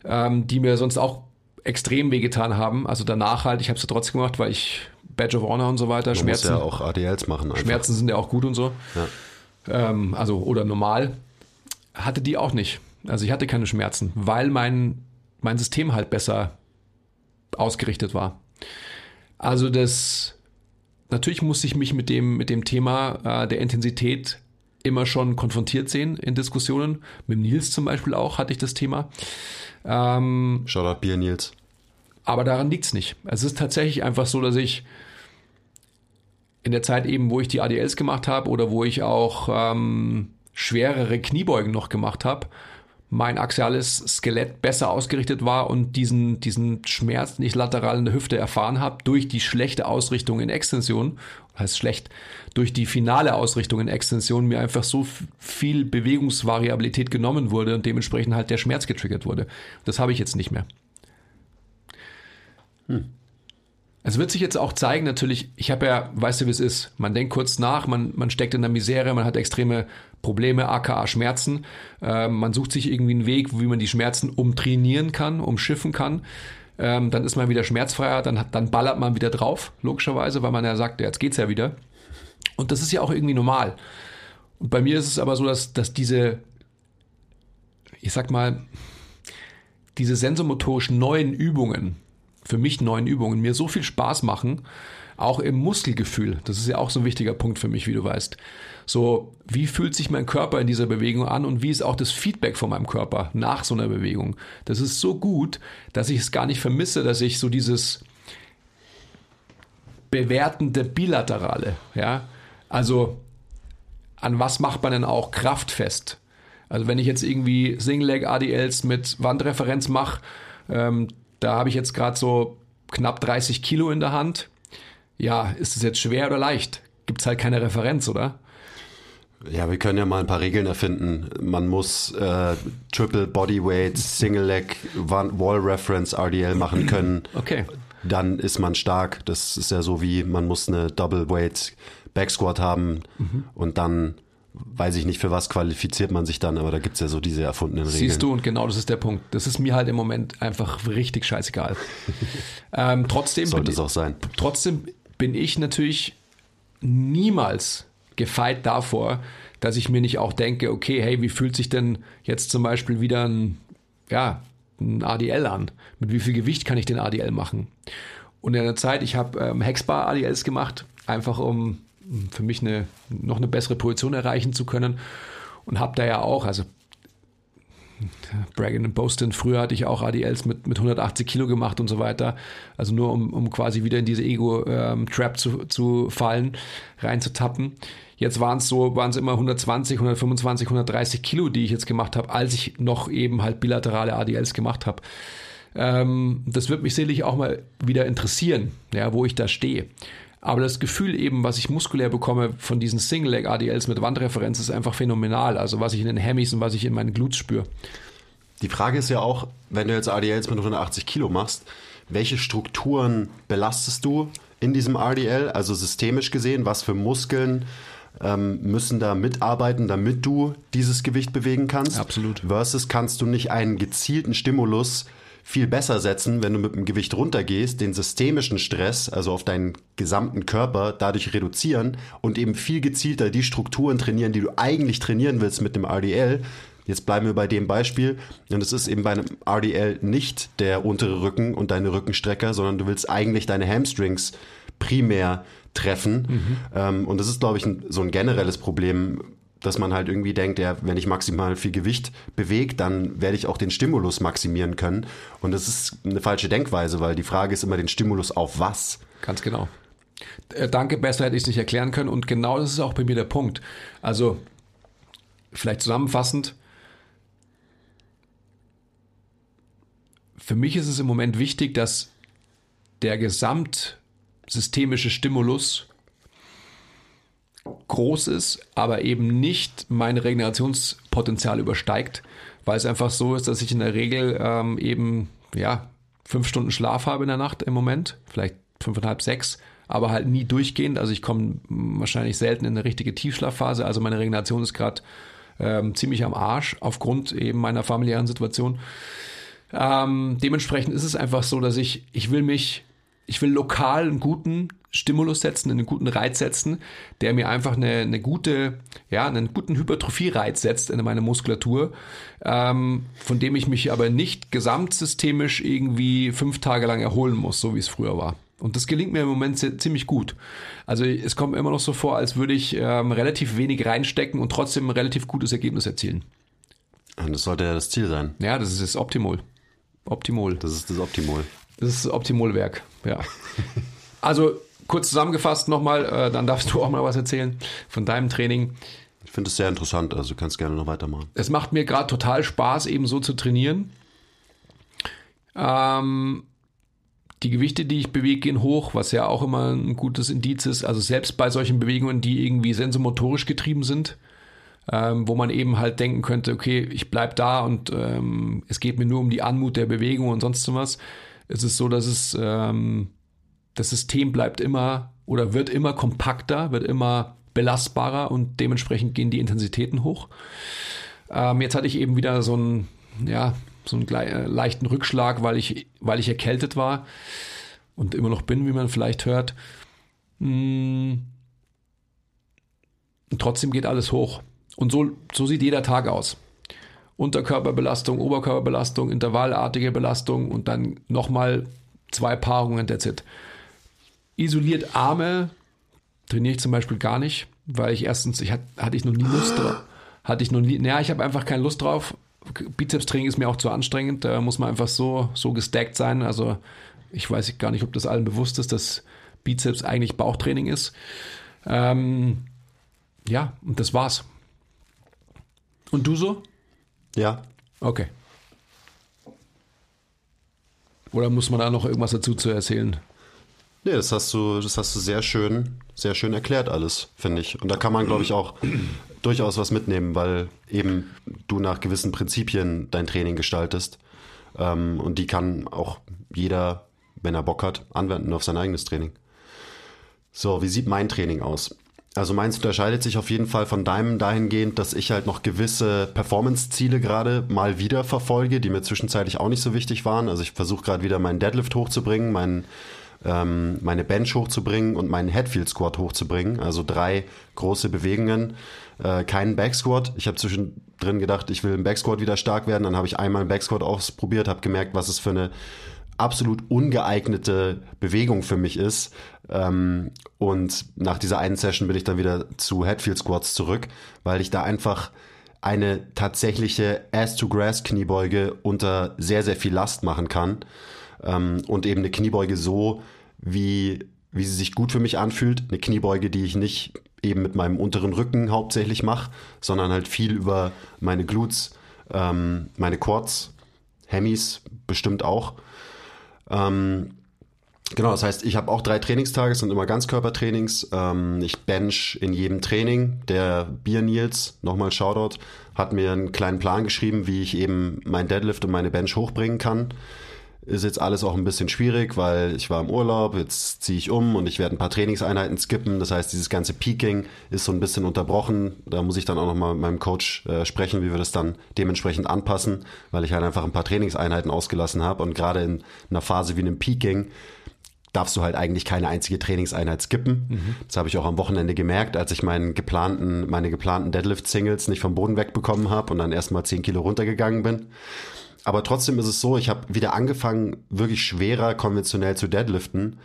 ähm, die mir sonst auch extrem wehgetan haben. Also danach halt, ich habe es ja trotzdem gemacht, weil ich Badge of Honor und so weiter, muss Schmerzen. ja auch ADLs machen. Einfach. Schmerzen sind ja auch gut und so. Ähm, also, oder normal. Hatte die auch nicht. Also ich hatte keine Schmerzen, weil mein, mein System halt besser ausgerichtet war. Also das, natürlich muss ich mich mit dem, mit dem Thema äh, der Intensität immer schon konfrontiert sehen in Diskussionen. Mit Nils zum Beispiel auch hatte ich das Thema. Ähm, Shoutout Bier Nils. Aber daran liegt es nicht. Es ist tatsächlich einfach so, dass ich in der Zeit eben, wo ich die ADLs gemacht habe oder wo ich auch ähm, schwerere Kniebeugen noch gemacht habe, mein axiales Skelett besser ausgerichtet war und diesen, diesen Schmerz nicht lateral in der Hüfte erfahren habe durch die schlechte Ausrichtung in Extension, heißt schlecht, durch die finale Ausrichtung in Extension mir einfach so viel Bewegungsvariabilität genommen wurde und dementsprechend halt der Schmerz getriggert wurde. Das habe ich jetzt nicht mehr. Hm. Es wird sich jetzt auch zeigen, natürlich, ich habe ja, weißt du, wie es ist, man denkt kurz nach, man, man steckt in der Misere, man hat extreme Probleme, aka Schmerzen. Ähm, man sucht sich irgendwie einen Weg, wie man die Schmerzen umtrainieren kann, umschiffen kann. Ähm, dann ist man wieder schmerzfreier, dann, dann ballert man wieder drauf, logischerweise, weil man ja sagt, jetzt geht's ja wieder. Und das ist ja auch irgendwie normal. Und bei mir ist es aber so, dass, dass diese, ich sag mal, diese sensomotorisch neuen Übungen, für mich neuen Übungen mir so viel Spaß machen, auch im Muskelgefühl. Das ist ja auch so ein wichtiger Punkt für mich, wie du weißt. So, wie fühlt sich mein Körper in dieser Bewegung an und wie ist auch das Feedback von meinem Körper nach so einer Bewegung? Das ist so gut, dass ich es gar nicht vermisse, dass ich so dieses bewertende Bilaterale, ja, also an was macht man denn auch Kraft fest? Also wenn ich jetzt irgendwie Single-Leg ADLs mit Wandreferenz mache, ähm, da habe ich jetzt gerade so knapp 30 Kilo in der Hand. Ja, ist es jetzt schwer oder leicht? Gibt es halt keine Referenz, oder? Ja, wir können ja mal ein paar Regeln erfinden. Man muss äh, Triple Bodyweight, Single Leg, Wall Reference, RDL machen können. Okay. Dann ist man stark. Das ist ja so wie, man muss eine Double Weight Back Squat haben mhm. und dann weiß ich nicht, für was qualifiziert man sich dann, aber da gibt es ja so diese erfundenen Regeln. Siehst du, und genau das ist der Punkt. Das ist mir halt im Moment einfach richtig scheißegal. *laughs* ähm, trotzdem Sollte es auch sein. Trotzdem bin ich natürlich niemals gefeit davor, dass ich mir nicht auch denke, okay, hey, wie fühlt sich denn jetzt zum Beispiel wieder ein, ja, ein ADL an? Mit wie viel Gewicht kann ich den ADL machen? Und in der Zeit, ich habe ähm, Hexbar ADLs gemacht, einfach um für mich eine, noch eine bessere Position erreichen zu können. Und habe da ja auch, also Bragging and Boston, früher hatte ich auch ADLs mit, mit 180 Kilo gemacht und so weiter. Also nur um, um quasi wieder in diese Ego-Trap ähm, zu, zu fallen, reinzutappen. Jetzt waren es so, waren es immer 120, 125, 130 Kilo, die ich jetzt gemacht habe, als ich noch eben halt bilaterale ADLs gemacht habe. Ähm, das wird mich sicherlich auch mal wieder interessieren, ja, wo ich da stehe. Aber das Gefühl eben, was ich muskulär bekomme von diesen Single-Leg-ADLs mit Wandreferenz, ist einfach phänomenal. Also was ich in den Hemmys und was ich in meinen Glutes spüre. Die Frage ist ja auch, wenn du jetzt ADLs mit 180 Kilo machst, welche Strukturen belastest du in diesem RDL? Also systemisch gesehen, was für Muskeln ähm, müssen da mitarbeiten, damit du dieses Gewicht bewegen kannst? Absolut. Versus kannst du nicht einen gezielten Stimulus viel besser setzen, wenn du mit dem Gewicht runtergehst, den systemischen Stress, also auf deinen gesamten Körper, dadurch reduzieren und eben viel gezielter die Strukturen trainieren, die du eigentlich trainieren willst mit dem RDL. Jetzt bleiben wir bei dem Beispiel. Und es ist eben bei einem RDL nicht der untere Rücken und deine Rückenstrecker, sondern du willst eigentlich deine Hamstrings primär treffen. Mhm. Ähm, und das ist, glaube ich, so ein generelles Problem dass man halt irgendwie denkt, ja, wenn ich maximal viel Gewicht bewege, dann werde ich auch den Stimulus maximieren können. Und das ist eine falsche Denkweise, weil die Frage ist immer den Stimulus auf was. Ganz genau. Äh, danke, besser hätte ich es nicht erklären können. Und genau das ist auch bei mir der Punkt. Also, vielleicht zusammenfassend, für mich ist es im Moment wichtig, dass der gesamtsystemische Stimulus groß ist, aber eben nicht mein Regenerationspotenzial übersteigt, weil es einfach so ist, dass ich in der Regel ähm, eben ja fünf Stunden Schlaf habe in der Nacht im Moment, vielleicht fünfeinhalb, sechs, aber halt nie durchgehend. Also ich komme wahrscheinlich selten in eine richtige Tiefschlafphase. Also meine Regeneration ist gerade ähm, ziemlich am Arsch aufgrund eben meiner familiären Situation. Ähm, dementsprechend ist es einfach so, dass ich, ich will mich, ich will lokal einen guten Stimulus setzen, einen guten Reiz setzen, der mir einfach eine, eine gute, ja, einen guten Hypertrophie-Reiz setzt in meine Muskulatur, ähm, von dem ich mich aber nicht gesamtsystemisch irgendwie fünf Tage lang erholen muss, so wie es früher war. Und das gelingt mir im Moment ziemlich gut. Also es kommt mir immer noch so vor, als würde ich ähm, relativ wenig reinstecken und trotzdem ein relativ gutes Ergebnis erzielen. Und das sollte ja das Ziel sein. Ja, das ist das Optimol. Optimol. Das ist das Optimol. Das ist das Optimolwerk, ja. *laughs* Also kurz zusammengefasst nochmal, äh, dann darfst du auch mal was erzählen von deinem Training. Ich finde es sehr interessant, also du kannst gerne noch weitermachen. Es macht mir gerade total Spaß, eben so zu trainieren. Ähm, die Gewichte, die ich bewege, gehen hoch, was ja auch immer ein gutes Indiz ist. Also selbst bei solchen Bewegungen, die irgendwie sensomotorisch getrieben sind, ähm, wo man eben halt denken könnte, okay, ich bleib da und ähm, es geht mir nur um die Anmut der Bewegung und sonst was. Es ist so, dass es ähm, das System bleibt immer oder wird immer kompakter, wird immer belastbarer und dementsprechend gehen die Intensitäten hoch. Ähm, jetzt hatte ich eben wieder so einen, ja, so einen äh, leichten Rückschlag, weil ich, weil ich erkältet war und immer noch bin, wie man vielleicht hört. Hm. Und trotzdem geht alles hoch. Und so, so sieht jeder Tag aus. Unterkörperbelastung, Oberkörperbelastung, intervallartige Belastung und dann nochmal zwei Paarungen, that's it. Isoliert Arme trainiere ich zum Beispiel gar nicht, weil ich erstens, ich hatte, hatte ich noch nie Lust drauf. Hatte ich noch nie, naja, ich habe einfach keine Lust drauf. Bizeps-Training ist mir auch zu anstrengend. Da muss man einfach so, so gestackt sein. Also ich weiß gar nicht, ob das allen bewusst ist, dass Bizeps eigentlich Bauchtraining ist. Ähm, ja, und das war's. Und du so? Ja. Okay. Oder muss man da noch irgendwas dazu zu erzählen? Nee, das hast du, das hast du sehr schön, sehr schön erklärt alles, finde ich. Und da kann man, glaube ich, auch *clears throat* durchaus was mitnehmen, weil eben du nach gewissen Prinzipien dein Training gestaltest. Ähm, und die kann auch jeder, wenn er Bock hat, anwenden auf sein eigenes Training. So, wie sieht mein Training aus? Also meins unterscheidet sich auf jeden Fall von deinem dahingehend, dass ich halt noch gewisse Performance-Ziele gerade mal wieder verfolge, die mir zwischenzeitlich auch nicht so wichtig waren. Also ich versuche gerade wieder meinen Deadlift hochzubringen, meinen ähm, meine Bench hochzubringen und meinen Headfield Squat hochzubringen. Also drei große Bewegungen, äh, keinen Back Squat. Ich habe zwischendrin gedacht, ich will im Back Squat wieder stark werden. Dann habe ich einmal einen Back Squat ausprobiert, habe gemerkt, was es für eine absolut ungeeignete Bewegung für mich ist. Ähm, und nach dieser einen Session bin ich dann wieder zu Headfield Squats zurück, weil ich da einfach eine tatsächliche Ass-to-Grass-Kniebeuge unter sehr, sehr viel Last machen kann ähm, und eben eine Kniebeuge so, wie, wie sie sich gut für mich anfühlt. Eine Kniebeuge, die ich nicht eben mit meinem unteren Rücken hauptsächlich mache, sondern halt viel über meine Glutes, ähm, meine Quads, Hemis bestimmt auch. Ähm, Genau, das heißt, ich habe auch drei Trainingstage, es sind immer Ganzkörpertrainings. Ähm, ich bench in jedem Training. Der Bier Nils, nochmal Shoutout, hat mir einen kleinen Plan geschrieben, wie ich eben mein Deadlift und meine Bench hochbringen kann. Ist jetzt alles auch ein bisschen schwierig, weil ich war im Urlaub, jetzt ziehe ich um und ich werde ein paar Trainingseinheiten skippen. Das heißt, dieses ganze Peaking ist so ein bisschen unterbrochen. Da muss ich dann auch nochmal mit meinem Coach äh, sprechen, wie wir das dann dementsprechend anpassen, weil ich halt einfach ein paar Trainingseinheiten ausgelassen habe. Und gerade in einer Phase wie einem Peaking darfst du halt eigentlich keine einzige Trainingseinheit skippen. Mhm. Das habe ich auch am Wochenende gemerkt, als ich meinen geplanten, meine geplanten Deadlift-Singles nicht vom Boden wegbekommen habe und dann erstmal 10 Kilo runtergegangen bin. Aber trotzdem ist es so, ich habe wieder angefangen, wirklich schwerer konventionell zu deadliften.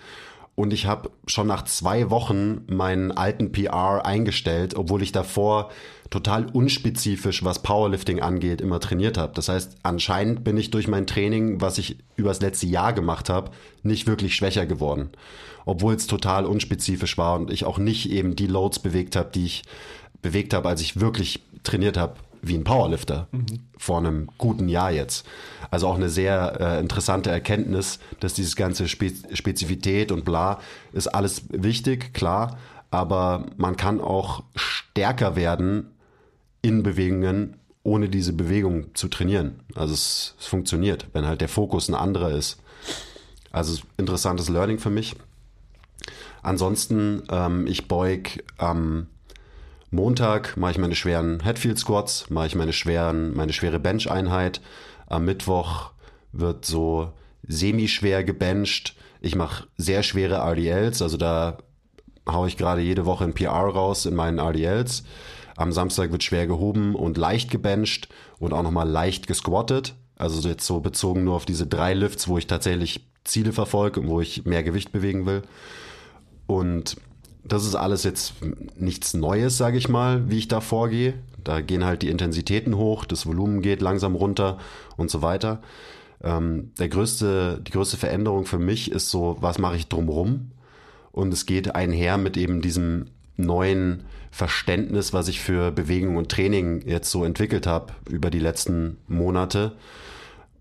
Und ich habe schon nach zwei Wochen meinen alten PR eingestellt, obwohl ich davor total unspezifisch, was Powerlifting angeht, immer trainiert habe. Das heißt, anscheinend bin ich durch mein Training, was ich übers letzte Jahr gemacht habe, nicht wirklich schwächer geworden. Obwohl es total unspezifisch war und ich auch nicht eben die Loads bewegt habe, die ich bewegt habe, als ich wirklich trainiert habe wie ein Powerlifter mhm. vor einem guten Jahr jetzt. Also auch eine sehr äh, interessante Erkenntnis, dass dieses ganze Spe Spezifität und bla ist alles wichtig, klar, aber man kann auch stärker werden in Bewegungen, ohne diese Bewegung zu trainieren. Also es, es funktioniert, wenn halt der Fokus ein anderer ist. Also interessantes Learning für mich. Ansonsten, ähm, ich beug am Montag mache ich meine schweren Headfield Squats, mache ich meine schweren, meine schwere Bench-Einheit. Am Mittwoch wird so semi-schwer gebencht. Ich mache sehr schwere RDLs, also da haue ich gerade jede Woche ein PR raus in meinen RDLs. Am Samstag wird schwer gehoben und leicht gebencht und auch nochmal leicht gesquattet. Also jetzt so bezogen nur auf diese drei Lifts, wo ich tatsächlich Ziele verfolge und wo ich mehr Gewicht bewegen will. Und das ist alles jetzt nichts Neues, sage ich mal, wie ich da vorgehe. Da gehen halt die Intensitäten hoch, das Volumen geht langsam runter und so weiter. Ähm, der größte, die größte Veränderung für mich ist so, was mache ich drumrum? Und es geht einher mit eben diesem neuen Verständnis, was ich für Bewegung und Training jetzt so entwickelt habe über die letzten Monate.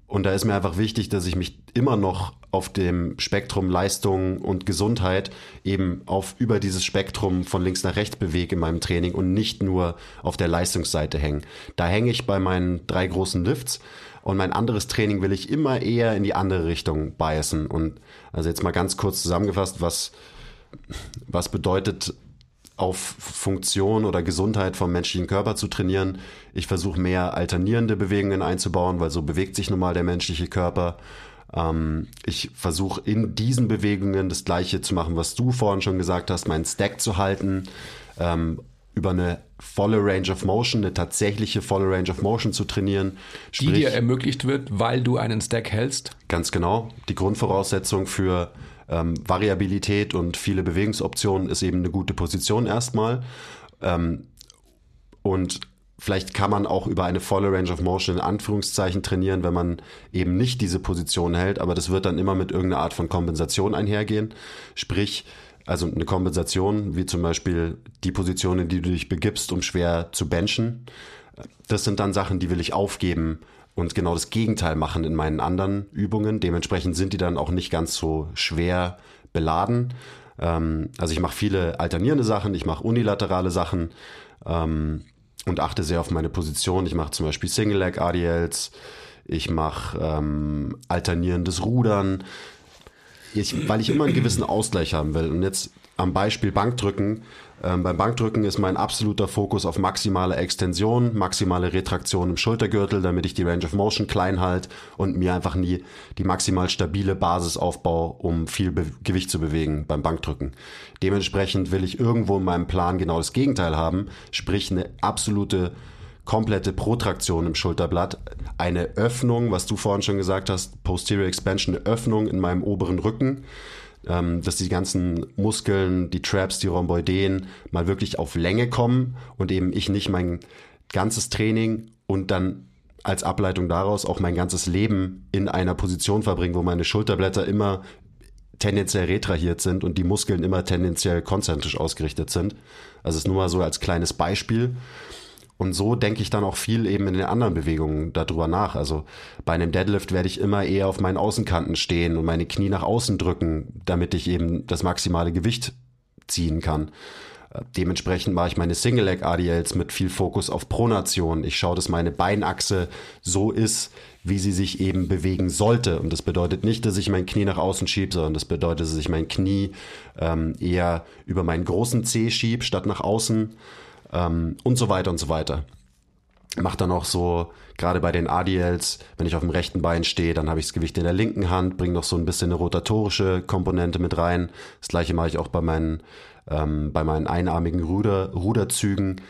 Und da ist mir einfach wichtig, dass ich mich immer noch auf dem Spektrum Leistung und Gesundheit eben auf über dieses Spektrum von links nach rechts bewege in meinem Training und nicht nur auf der Leistungsseite hängen. Da hänge ich bei meinen drei großen Lifts und mein anderes Training will ich immer eher in die andere Richtung biasen. Und also jetzt mal ganz kurz zusammengefasst, was, was bedeutet auf Funktion oder Gesundheit vom menschlichen Körper zu trainieren. Ich versuche mehr alternierende Bewegungen einzubauen, weil so bewegt sich nun mal der menschliche Körper. Ähm, ich versuche in diesen Bewegungen das Gleiche zu machen, was du vorhin schon gesagt hast, meinen Stack zu halten, ähm, über eine volle Range of Motion, eine tatsächliche volle Range of Motion zu trainieren. Sprich, die dir ermöglicht wird, weil du einen Stack hältst. Ganz genau. Die Grundvoraussetzung für ähm, Variabilität und viele Bewegungsoptionen ist eben eine gute Position erstmal. Ähm, und vielleicht kann man auch über eine volle Range of Motion in Anführungszeichen trainieren, wenn man eben nicht diese Position hält, aber das wird dann immer mit irgendeiner Art von Kompensation einhergehen. Sprich, also eine Kompensation, wie zum Beispiel die Position, in die du dich begibst, um schwer zu benchen. Das sind dann Sachen, die will ich aufgeben und genau das Gegenteil machen in meinen anderen Übungen. Dementsprechend sind die dann auch nicht ganz so schwer beladen. Ähm, also ich mache viele alternierende Sachen, ich mache unilaterale Sachen ähm, und achte sehr auf meine Position. Ich mache zum Beispiel Single Leg ADLs, ich mache ähm, alternierendes Rudern, ich, weil ich immer einen gewissen Ausgleich haben will. Und jetzt am Beispiel Bankdrücken ähm, beim Bankdrücken ist mein absoluter Fokus auf maximale Extension, maximale Retraktion im Schultergürtel, damit ich die Range of Motion klein halte und mir einfach nie die maximal stabile Basis aufbaue, um viel Be Gewicht zu bewegen beim Bankdrücken. Dementsprechend will ich irgendwo in meinem Plan genau das Gegenteil haben, sprich eine absolute komplette Protraktion im Schulterblatt, eine Öffnung, was du vorhin schon gesagt hast, Posterior Expansion, eine Öffnung in meinem oberen Rücken ähm, dass die ganzen Muskeln, die Traps, die Rhomboideen mal wirklich auf Länge kommen und eben ich nicht mein ganzes Training und dann als Ableitung daraus auch mein ganzes Leben in einer Position verbringe, wo meine Schulterblätter immer tendenziell retrahiert sind und die Muskeln immer tendenziell konzentrisch ausgerichtet sind. Also es ist nur mal so als kleines Beispiel. Und so denke ich dann auch viel eben in den anderen Bewegungen darüber nach. Also bei einem Deadlift werde ich immer eher auf meinen Außenkanten stehen und meine Knie nach außen drücken, damit ich eben das maximale Gewicht ziehen kann. Äh, dementsprechend mache ich meine Single Leg ADLs mit viel Fokus auf Pronation. Ich schaue, dass meine Beinachse so ist, wie sie sich eben bewegen sollte. Und das bedeutet nicht, dass ich mein Knie nach außen schiebe, sondern das bedeutet, dass ich mein Knie ähm, eher über meinen großen Zeh schiebe, statt nach außen ähm, und so weiter und so weiter. Macht dann auch so, gerade bei den ADLs, wenn ich auf dem rechten Bein stehe, dann habe ich das Gewicht in der linken Hand, bringe noch so ein bisschen eine rotatorische Komponente mit rein. Das gleiche mache ich auch bei meinen, ähm, bei meinen einarmigen Ruder, Ruderzügen.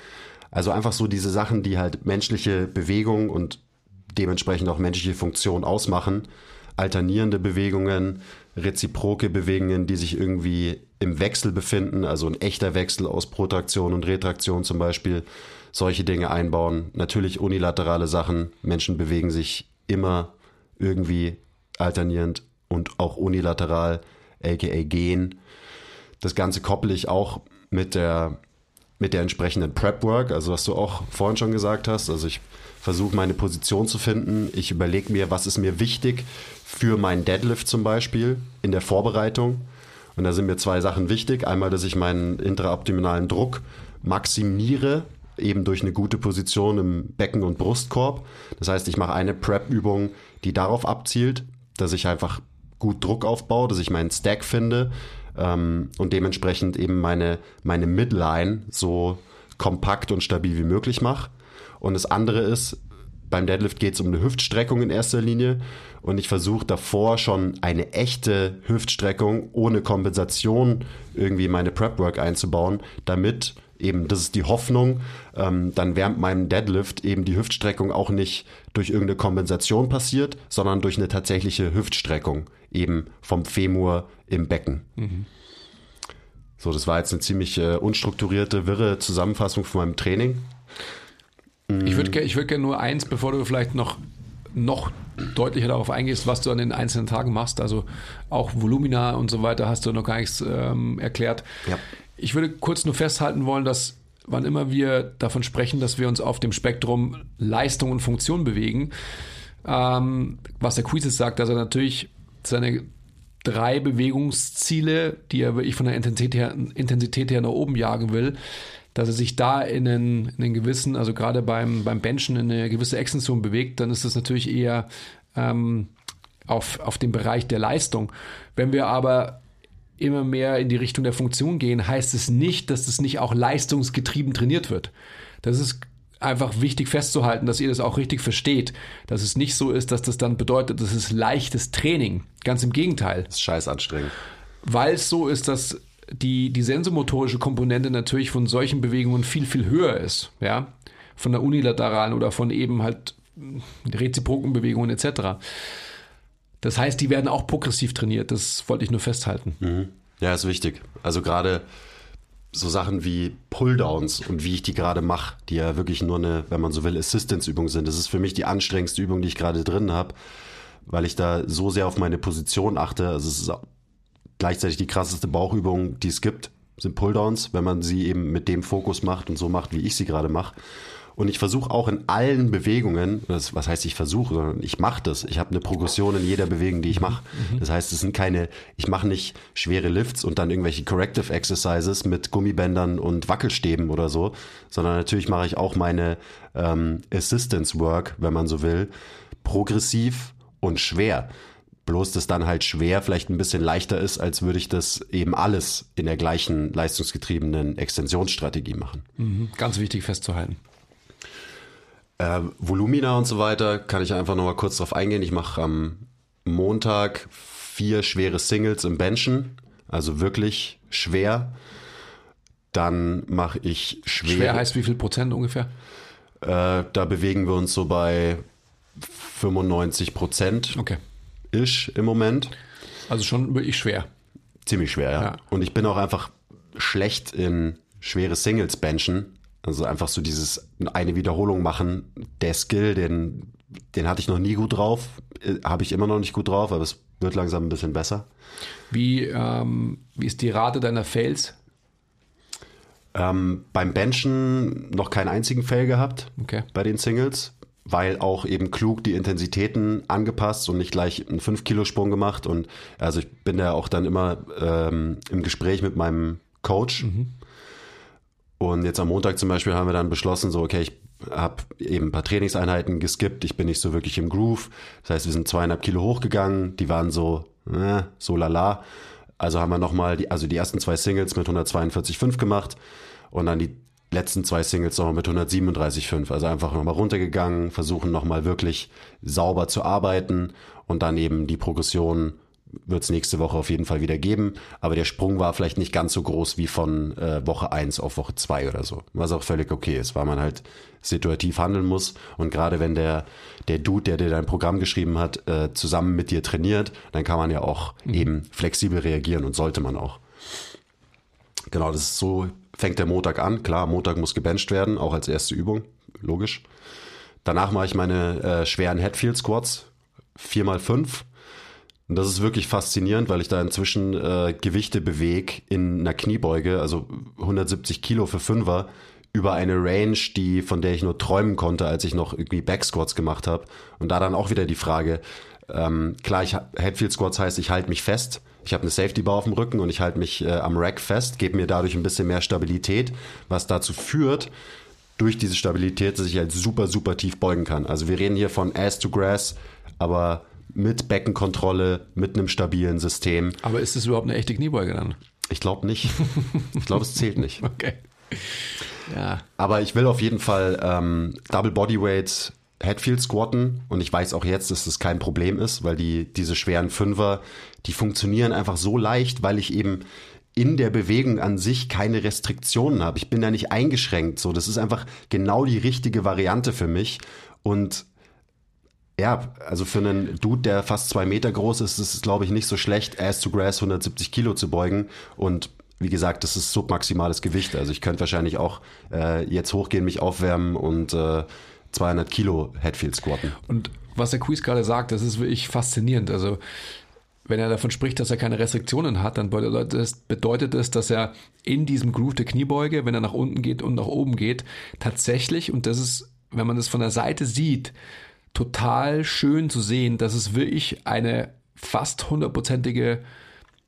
Also einfach so diese Sachen, die halt menschliche Bewegung und dementsprechend auch menschliche Funktion ausmachen. Alternierende Bewegungen, reziproke Bewegungen, die sich irgendwie im Wechsel befinden, also ein echter Wechsel aus Protraktion und Retraktion zum Beispiel, solche Dinge einbauen. Natürlich unilaterale Sachen. Menschen bewegen sich immer irgendwie alternierend und auch unilateral, aka gehen. Das Ganze koppel ich auch mit der, mit der entsprechenden Prep-Work, also was du auch vorhin schon gesagt hast. Also ich versuche meine Position zu finden. Ich überlege mir, was ist mir wichtig für meinen Deadlift zum Beispiel in der Vorbereitung und da sind mir zwei Sachen wichtig. Einmal, dass ich meinen intraabdominalen Druck maximiere, eben durch eine gute Position im Becken- und Brustkorb. Das heißt, ich mache eine Prep-Übung, die darauf abzielt, dass ich einfach gut Druck aufbaue, dass ich meinen Stack finde ähm, und dementsprechend eben meine, meine Midline so kompakt und stabil wie möglich mache. Und das andere ist, beim Deadlift geht es um eine Hüftstreckung in erster Linie und ich versuche davor schon eine echte Hüftstreckung ohne Kompensation irgendwie meine Prep-Work einzubauen, damit eben, das ist die Hoffnung, ähm, dann während meinem Deadlift eben die Hüftstreckung auch nicht durch irgendeine Kompensation passiert, sondern durch eine tatsächliche Hüftstreckung, eben vom Femur im Becken. Mhm. So, das war jetzt eine ziemlich äh, unstrukturierte, wirre Zusammenfassung von meinem Training. Ich würde ich würd gerne nur eins, bevor du vielleicht noch, noch deutlicher darauf eingehst, was du an den einzelnen Tagen machst. Also auch Volumina und so weiter hast du noch gar nichts ähm, erklärt. Ja. Ich würde kurz nur festhalten wollen, dass wann immer wir davon sprechen, dass wir uns auf dem Spektrum Leistung und Funktion bewegen, ähm, was der Quiz sagt, dass er natürlich seine drei Bewegungsziele, die er wirklich von der Intensität her, Intensität her nach oben jagen will, dass er sich da in einen, in einen gewissen, also gerade beim, beim Benchen in eine gewisse Extension bewegt, dann ist das natürlich eher ähm, auf, auf dem Bereich der Leistung. Wenn wir aber immer mehr in die Richtung der Funktion gehen, heißt es nicht, dass das nicht auch leistungsgetrieben trainiert wird. Das ist einfach wichtig festzuhalten, dass ihr das auch richtig versteht. Dass es nicht so ist, dass das dann bedeutet, das ist leichtes Training. Ganz im Gegenteil. Das ist scheiß anstrengend. Weil es so ist, dass die, die sensomotorische Komponente natürlich von solchen Bewegungen viel, viel höher ist. Ja? Von der unilateralen oder von eben halt reziproken Bewegungen etc. Das heißt, die werden auch progressiv trainiert. Das wollte ich nur festhalten. Mhm. Ja, ist wichtig. Also gerade so Sachen wie Pulldowns und wie ich die gerade mache, die ja wirklich nur eine, wenn man so will, Assistance-Übung sind. Das ist für mich die anstrengendste Übung, die ich gerade drin habe, weil ich da so sehr auf meine Position achte. Also es ist gleichzeitig die krasseste Bauchübung, die es gibt, sind Pulldowns, wenn man sie eben mit dem Fokus macht und so macht, wie ich sie gerade mache. Und ich versuche auch in allen Bewegungen, das, was heißt ich versuche, sondern ich mache das. Ich habe eine Progression in jeder Bewegung, die ich mache. Mhm. Das heißt, es sind keine, ich mache nicht schwere Lifts und dann irgendwelche Corrective Exercises mit Gummibändern und Wackelstäben oder so, sondern natürlich mache ich auch meine ähm, Assistance Work, wenn man so will, progressiv und schwer. Bloß, dass dann halt schwer vielleicht ein bisschen leichter ist, als würde ich das eben alles in der gleichen leistungsgetriebenen Extensionsstrategie machen. Mhm. Ganz wichtig festzuhalten. Äh, Volumina und so weiter kann ich einfach nochmal kurz drauf eingehen. Ich mache am Montag vier schwere Singles im Benchen, also wirklich schwer. Dann mache ich schwer. Schwer heißt wie viel Prozent ungefähr? Äh, da bewegen wir uns so bei 95 Prozent. Okay. Ish im Moment. Also schon wirklich schwer. Ziemlich schwer, ja. ja. Und ich bin auch einfach schlecht in schwere Singles benchen. Also einfach so dieses eine Wiederholung machen, der Skill, den, den hatte ich noch nie gut drauf, äh, habe ich immer noch nicht gut drauf, aber es wird langsam ein bisschen besser. Wie, ähm, wie ist die Rate deiner Fails? Ähm, beim Benchen noch keinen einzigen Fail gehabt okay. bei den Singles, weil auch eben klug die Intensitäten angepasst und nicht gleich einen 5-Kilo-Sprung gemacht. Und also ich bin da auch dann immer ähm, im Gespräch mit meinem Coach. Mhm. Und jetzt am Montag zum Beispiel haben wir dann beschlossen, so, okay, ich habe eben ein paar Trainingseinheiten geskippt, ich bin nicht so wirklich im Groove. Das heißt, wir sind zweieinhalb Kilo hochgegangen, die waren so, äh, so lala. Also haben wir nochmal, die, also die ersten zwei Singles mit 142,5 gemacht und dann die letzten zwei Singles nochmal mit 137,5. Also einfach nochmal runtergegangen, versuchen nochmal wirklich sauber zu arbeiten und dann eben die Progression wird es nächste Woche auf jeden Fall wieder geben. Aber der Sprung war vielleicht nicht ganz so groß wie von äh, Woche 1 auf Woche 2 oder so. Was auch völlig okay ist, weil man halt situativ handeln muss. Und gerade wenn der, der Dude, der dir dein Programm geschrieben hat, äh, zusammen mit dir trainiert, dann kann man ja auch mhm. eben flexibel reagieren und sollte man auch. Genau, das ist so, fängt der Montag an. Klar, Montag muss gebencht werden, auch als erste Übung, logisch. Danach mache ich meine äh, schweren Headfield Squats, 4 mal 5 und das ist wirklich faszinierend, weil ich da inzwischen äh, Gewichte bewege in einer Kniebeuge, also 170 Kilo für Fünfer, über eine Range, die von der ich nur träumen konnte, als ich noch irgendwie Backsquats gemacht habe. Und da dann auch wieder die Frage, ähm, klar, ich, Headfield Squats heißt, ich halte mich fest. Ich habe eine Safety Bar auf dem Rücken und ich halte mich äh, am Rack fest, gebe mir dadurch ein bisschen mehr Stabilität, was dazu führt, durch diese Stabilität, dass ich halt super, super tief beugen kann. Also wir reden hier von Ass to Grass, aber mit Beckenkontrolle, mit einem stabilen System. Aber ist das überhaupt eine echte Kniebeuge dann? Ich glaube nicht. *laughs* Ich glaube, es zählt nicht. Okay. Ja. Aber ich will auf jeden Fall ähm, Double Bodyweight Headfield squatten und ich weiß auch jetzt, dass das kein Problem ist, weil die diese schweren Fünfer, die funktionieren einfach so leicht, weil ich eben in der Bewegung an sich keine Restriktionen habe. Ich bin da nicht eingeschränkt. So, das ist einfach genau die richtige Variante für mich. Und ja, also für einen Dude, der fast zwei Meter groß ist, ist es, glaube ich, nicht so schlecht, Ass to Grass 170 Kilo zu beugen. Und wie gesagt, das ist submaximales Gewicht. Also ich könnte wahrscheinlich auch äh, jetzt hochgehen, mich aufwärmen und äh, 200 Kilo Headfield squatten. Und was der Quiz gerade sagt, das ist wirklich faszinierend. Also wenn er davon spricht, dass er keine Restriktionen hat, dann bedeutet es, bedeutet es, dass er in diesem Groove der Kniebeuge, wenn er nach unten geht und nach oben geht, tatsächlich, und das ist, wenn man das von der Seite sieht, total schön zu sehen, dass es wirklich eine fast hundertprozentige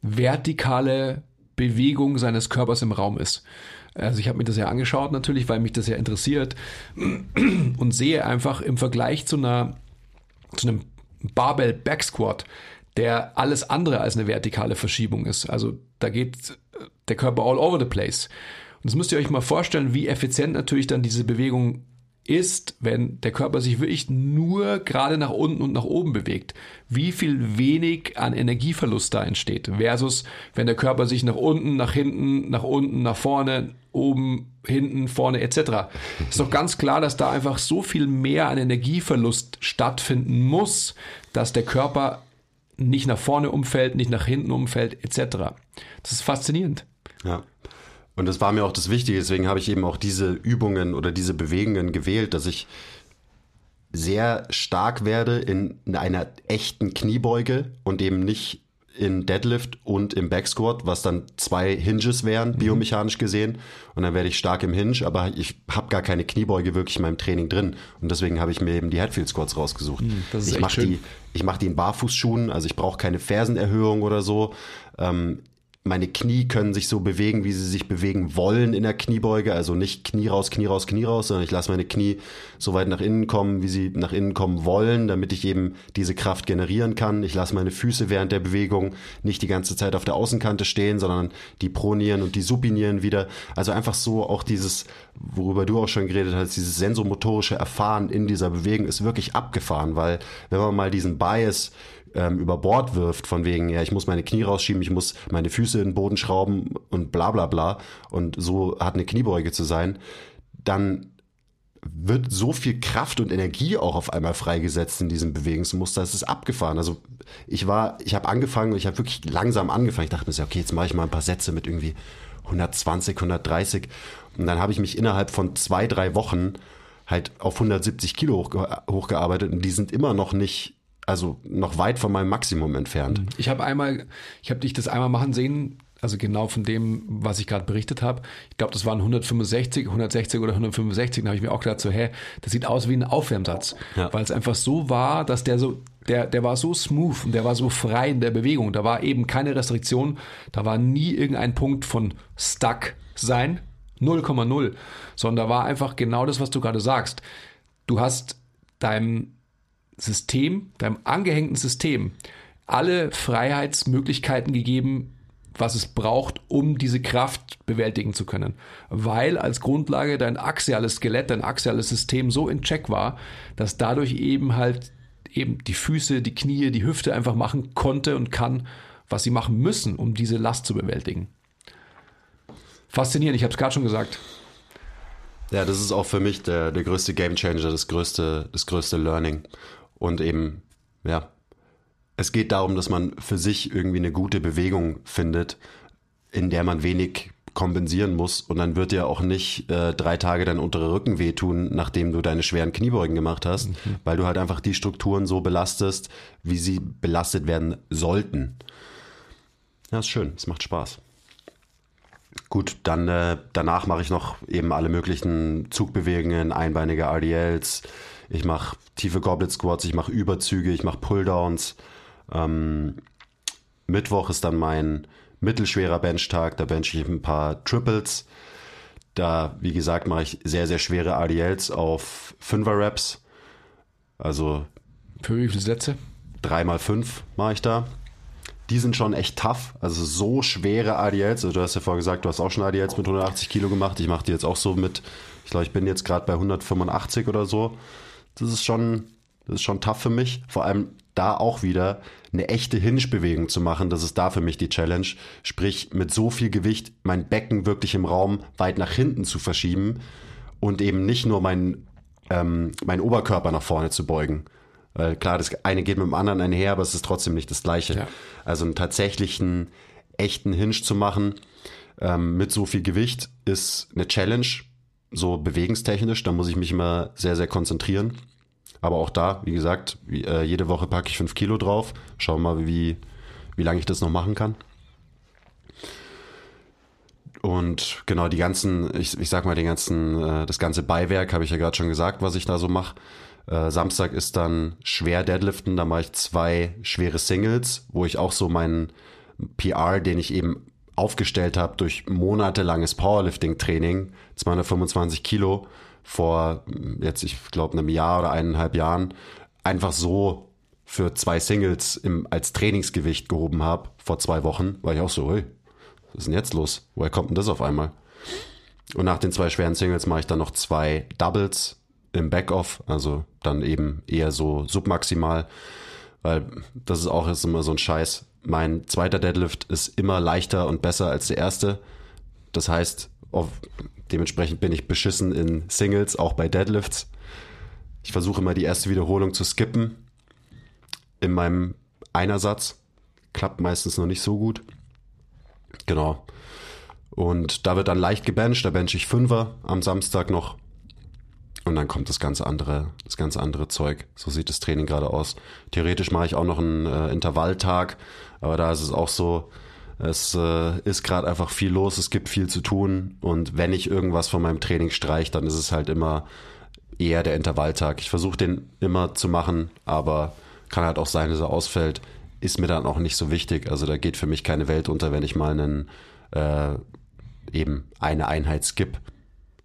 vertikale Bewegung seines Körpers im Raum ist. Also ich habe mir das ja angeschaut natürlich, weil mich das ja interessiert *clears throat* und sehe einfach im Vergleich zu einer zu einem Barbell Back Squat, der alles andere als eine vertikale Verschiebung ist. Also da geht der Körper all over the place. Und das müsst ihr euch mal vorstellen, wie effizient natürlich dann diese Bewegung ist, wenn der Körper sich wirklich nur gerade nach unten und nach oben bewegt, wie viel wenig an Energieverlust da entsteht, versus wenn der Körper sich nach unten, nach hinten, nach unten, nach vorne, oben, hinten, vorne etc. Ist doch ganz klar, dass da einfach so viel mehr an Energieverlust stattfinden muss, dass der Körper nicht nach vorne umfällt, nicht nach hinten umfällt etc. Das ist faszinierend. Ja. Und das war mir auch das Wichtige, deswegen habe ich eben auch diese Übungen oder diese Bewegungen gewählt, dass ich sehr stark werde in einer echten Kniebeuge und eben nicht in Deadlift und im Backsquat, was dann zwei Hinges wären, mhm. biomechanisch gesehen. Und dann werde ich stark im Hinge, aber ich habe gar keine Kniebeuge wirklich in meinem Training drin. Und deswegen habe ich mir eben die Headfield Squats rausgesucht. Mhm, ich mache die, ich mache die in Barfußschuhen, also ich brauche keine Fersenerhöhung oder so. Ähm, meine Knie können sich so bewegen, wie sie sich bewegen wollen in der Kniebeuge. Also nicht Knie raus, Knie raus, Knie raus, sondern ich lasse meine Knie so weit nach innen kommen, wie sie nach innen kommen wollen, damit ich eben diese Kraft generieren kann. Ich lasse meine Füße während der Bewegung nicht die ganze Zeit auf der Außenkante stehen, sondern die pronieren und die supinieren wieder. Also einfach so auch dieses, worüber du auch schon geredet hast, dieses sensomotorische Erfahren in dieser Bewegung ist wirklich abgefahren, weil wenn man mal diesen Bias ähm, über Bord wirft, von wegen, ja, ich muss meine Knie rausschieben, ich muss meine Füße in den Boden schrauben und bla bla bla und so hat eine Kniebeuge zu sein, dann wird so viel Kraft und Energie auch auf einmal freigesetzt in diesem Bewegungsmuster. Es ist abgefahren. Also ich war, ich habe angefangen, ich habe wirklich langsam angefangen. Ich dachte mir so, okay, jetzt mache ich mal ein paar Sätze mit irgendwie 120, 130. Und dann habe ich mich innerhalb von zwei, drei Wochen halt auf 170 Kilo hochgearbeitet und die sind immer noch nicht also noch weit von meinem Maximum entfernt. Mhm. Ich habe einmal, ich habe dich das einmal machen sehen, also genau von dem, was ich gerade berichtet habe. Ich glaube, das waren 165, 160 oder 165. Da habe ich mir auch gedacht, so, hä, das sieht aus wie ein Aufwärmsatz. Ja. Weil es einfach so war, dass der so, der, der war so smooth und der war so frei in der Bewegung. Da war eben keine Restriktion. Da war nie irgendein Punkt von stuck sein. 0,0. Sondern da war einfach genau das, was du gerade sagst. Du hast deinem System, deinem angehängten System, alle Freiheitsmöglichkeiten gegeben, was es braucht, um diese Kraft bewältigen zu können. Weil als Grundlage dein axiales Skelett, dein axiales System so in Check war, dass dadurch eben halt eben die Füße, die Knie, die Hüfte einfach machen konnte und kann, was sie machen müssen, um diese Last zu bewältigen. Faszinierend, ich habe es gerade schon gesagt. Ja, das ist auch für mich der, der größte Gamechanger, das größte, das größte Learning. Und eben, ja, es geht darum, dass man für sich irgendwie eine gute Bewegung findet, in der man wenig kompensieren muss und dann wird dir auch nicht äh, drei Tage dein unterer Rücken wehtun, nachdem du deine schweren Kniebeugen gemacht hast, mhm. weil du halt einfach die Strukturen so belastest, wie sie belastet werden sollten. Ja, ist schön, es macht Spaß. Gut, dann äh, danach mache ich noch eben alle möglichen Zugbewegungen, einbeinige RDLs, ich mache tiefe Goblet Squats, ich mache Überzüge, ich mache Pulldowns. Ähm, Mittwoch ist dann mein mittelschwerer Benchtag, da bench ich ein paar Triples. Da, wie gesagt, mache ich sehr, sehr schwere RDLs auf 5er Reps. Also. Für wie viele Sätze? 3x5 mache ich da. Die sind schon echt tough. Also so schwere ADLs. Also du hast ja vorher gesagt, du hast auch schon ADLs mit 180 Kilo gemacht. Ich mache die jetzt auch so mit, ich glaube, ich bin jetzt gerade bei 185 oder so das ist schon, das ist schon tough für mich. Vor allem da auch wieder eine echte Hinge-Bewegung zu machen, das ist da für mich die Challenge. Sprich, mit so viel Gewicht mein Becken wirklich im Raum weit nach hinten zu verschieben und eben nicht nur mein, ähm, mein Oberkörper nach vorne zu beugen. Weil klar, das eine geht mit dem anderen einher, aber es ist trotzdem nicht das Gleiche. Ja. Also einen tatsächlichen, echten Hinge zu machen ähm, mit so viel Gewicht ist eine Challenge, so bewegungstechnisch. Da muss ich mich immer sehr, sehr konzentrieren. Aber auch da, wie gesagt, äh, jede Woche packe ich fünf Kilo drauf. Schauen mal, wie, wie lange ich das noch machen kann. Und genau, die ganzen, ich, ich sag mal, den ganzen, äh, das ganze Beiwerk habe ich ja gerade schon gesagt, was ich da so mache. Äh, Samstag ist dann schwer Deadliften, da mache ich zwei schwere Singles, wo ich auch so meinen PR, den ich eben aufgestellt habe durch monatelanges Powerlifting-Training, 225 Kilo, vor jetzt, ich glaube, einem Jahr oder eineinhalb Jahren, einfach so für zwei Singles im, als Trainingsgewicht gehoben habe, vor zwei Wochen, war ich auch so, hey, was ist denn jetzt los? Woher kommt denn das auf einmal? Und nach den zwei schweren Singles mache ich dann noch zwei Doubles im Backoff, also dann eben eher so submaximal, weil das ist auch jetzt immer so ein Scheiß. Mein zweiter Deadlift ist immer leichter und besser als der erste. Das heißt, auf, dementsprechend bin ich beschissen in Singles, auch bei Deadlifts. Ich versuche immer die erste Wiederholung zu skippen in meinem Einersatz. Klappt meistens noch nicht so gut. Genau. Und da wird dann leicht gebencht. Da bench ich Fünfer am Samstag noch. Und dann kommt das ganze andere, das ganze andere Zeug. So sieht das Training gerade aus. Theoretisch mache ich auch noch einen äh, Intervalltag, aber da ist es auch so, es äh, ist gerade einfach viel los, es gibt viel zu tun und wenn ich irgendwas von meinem Training streiche, dann ist es halt immer eher der Intervalltag. Ich versuche den immer zu machen, aber kann halt auch sein, dass er ausfällt. Ist mir dann auch nicht so wichtig. Also da geht für mich keine Welt unter, wenn ich mal einen äh, eben eine Einheit skip.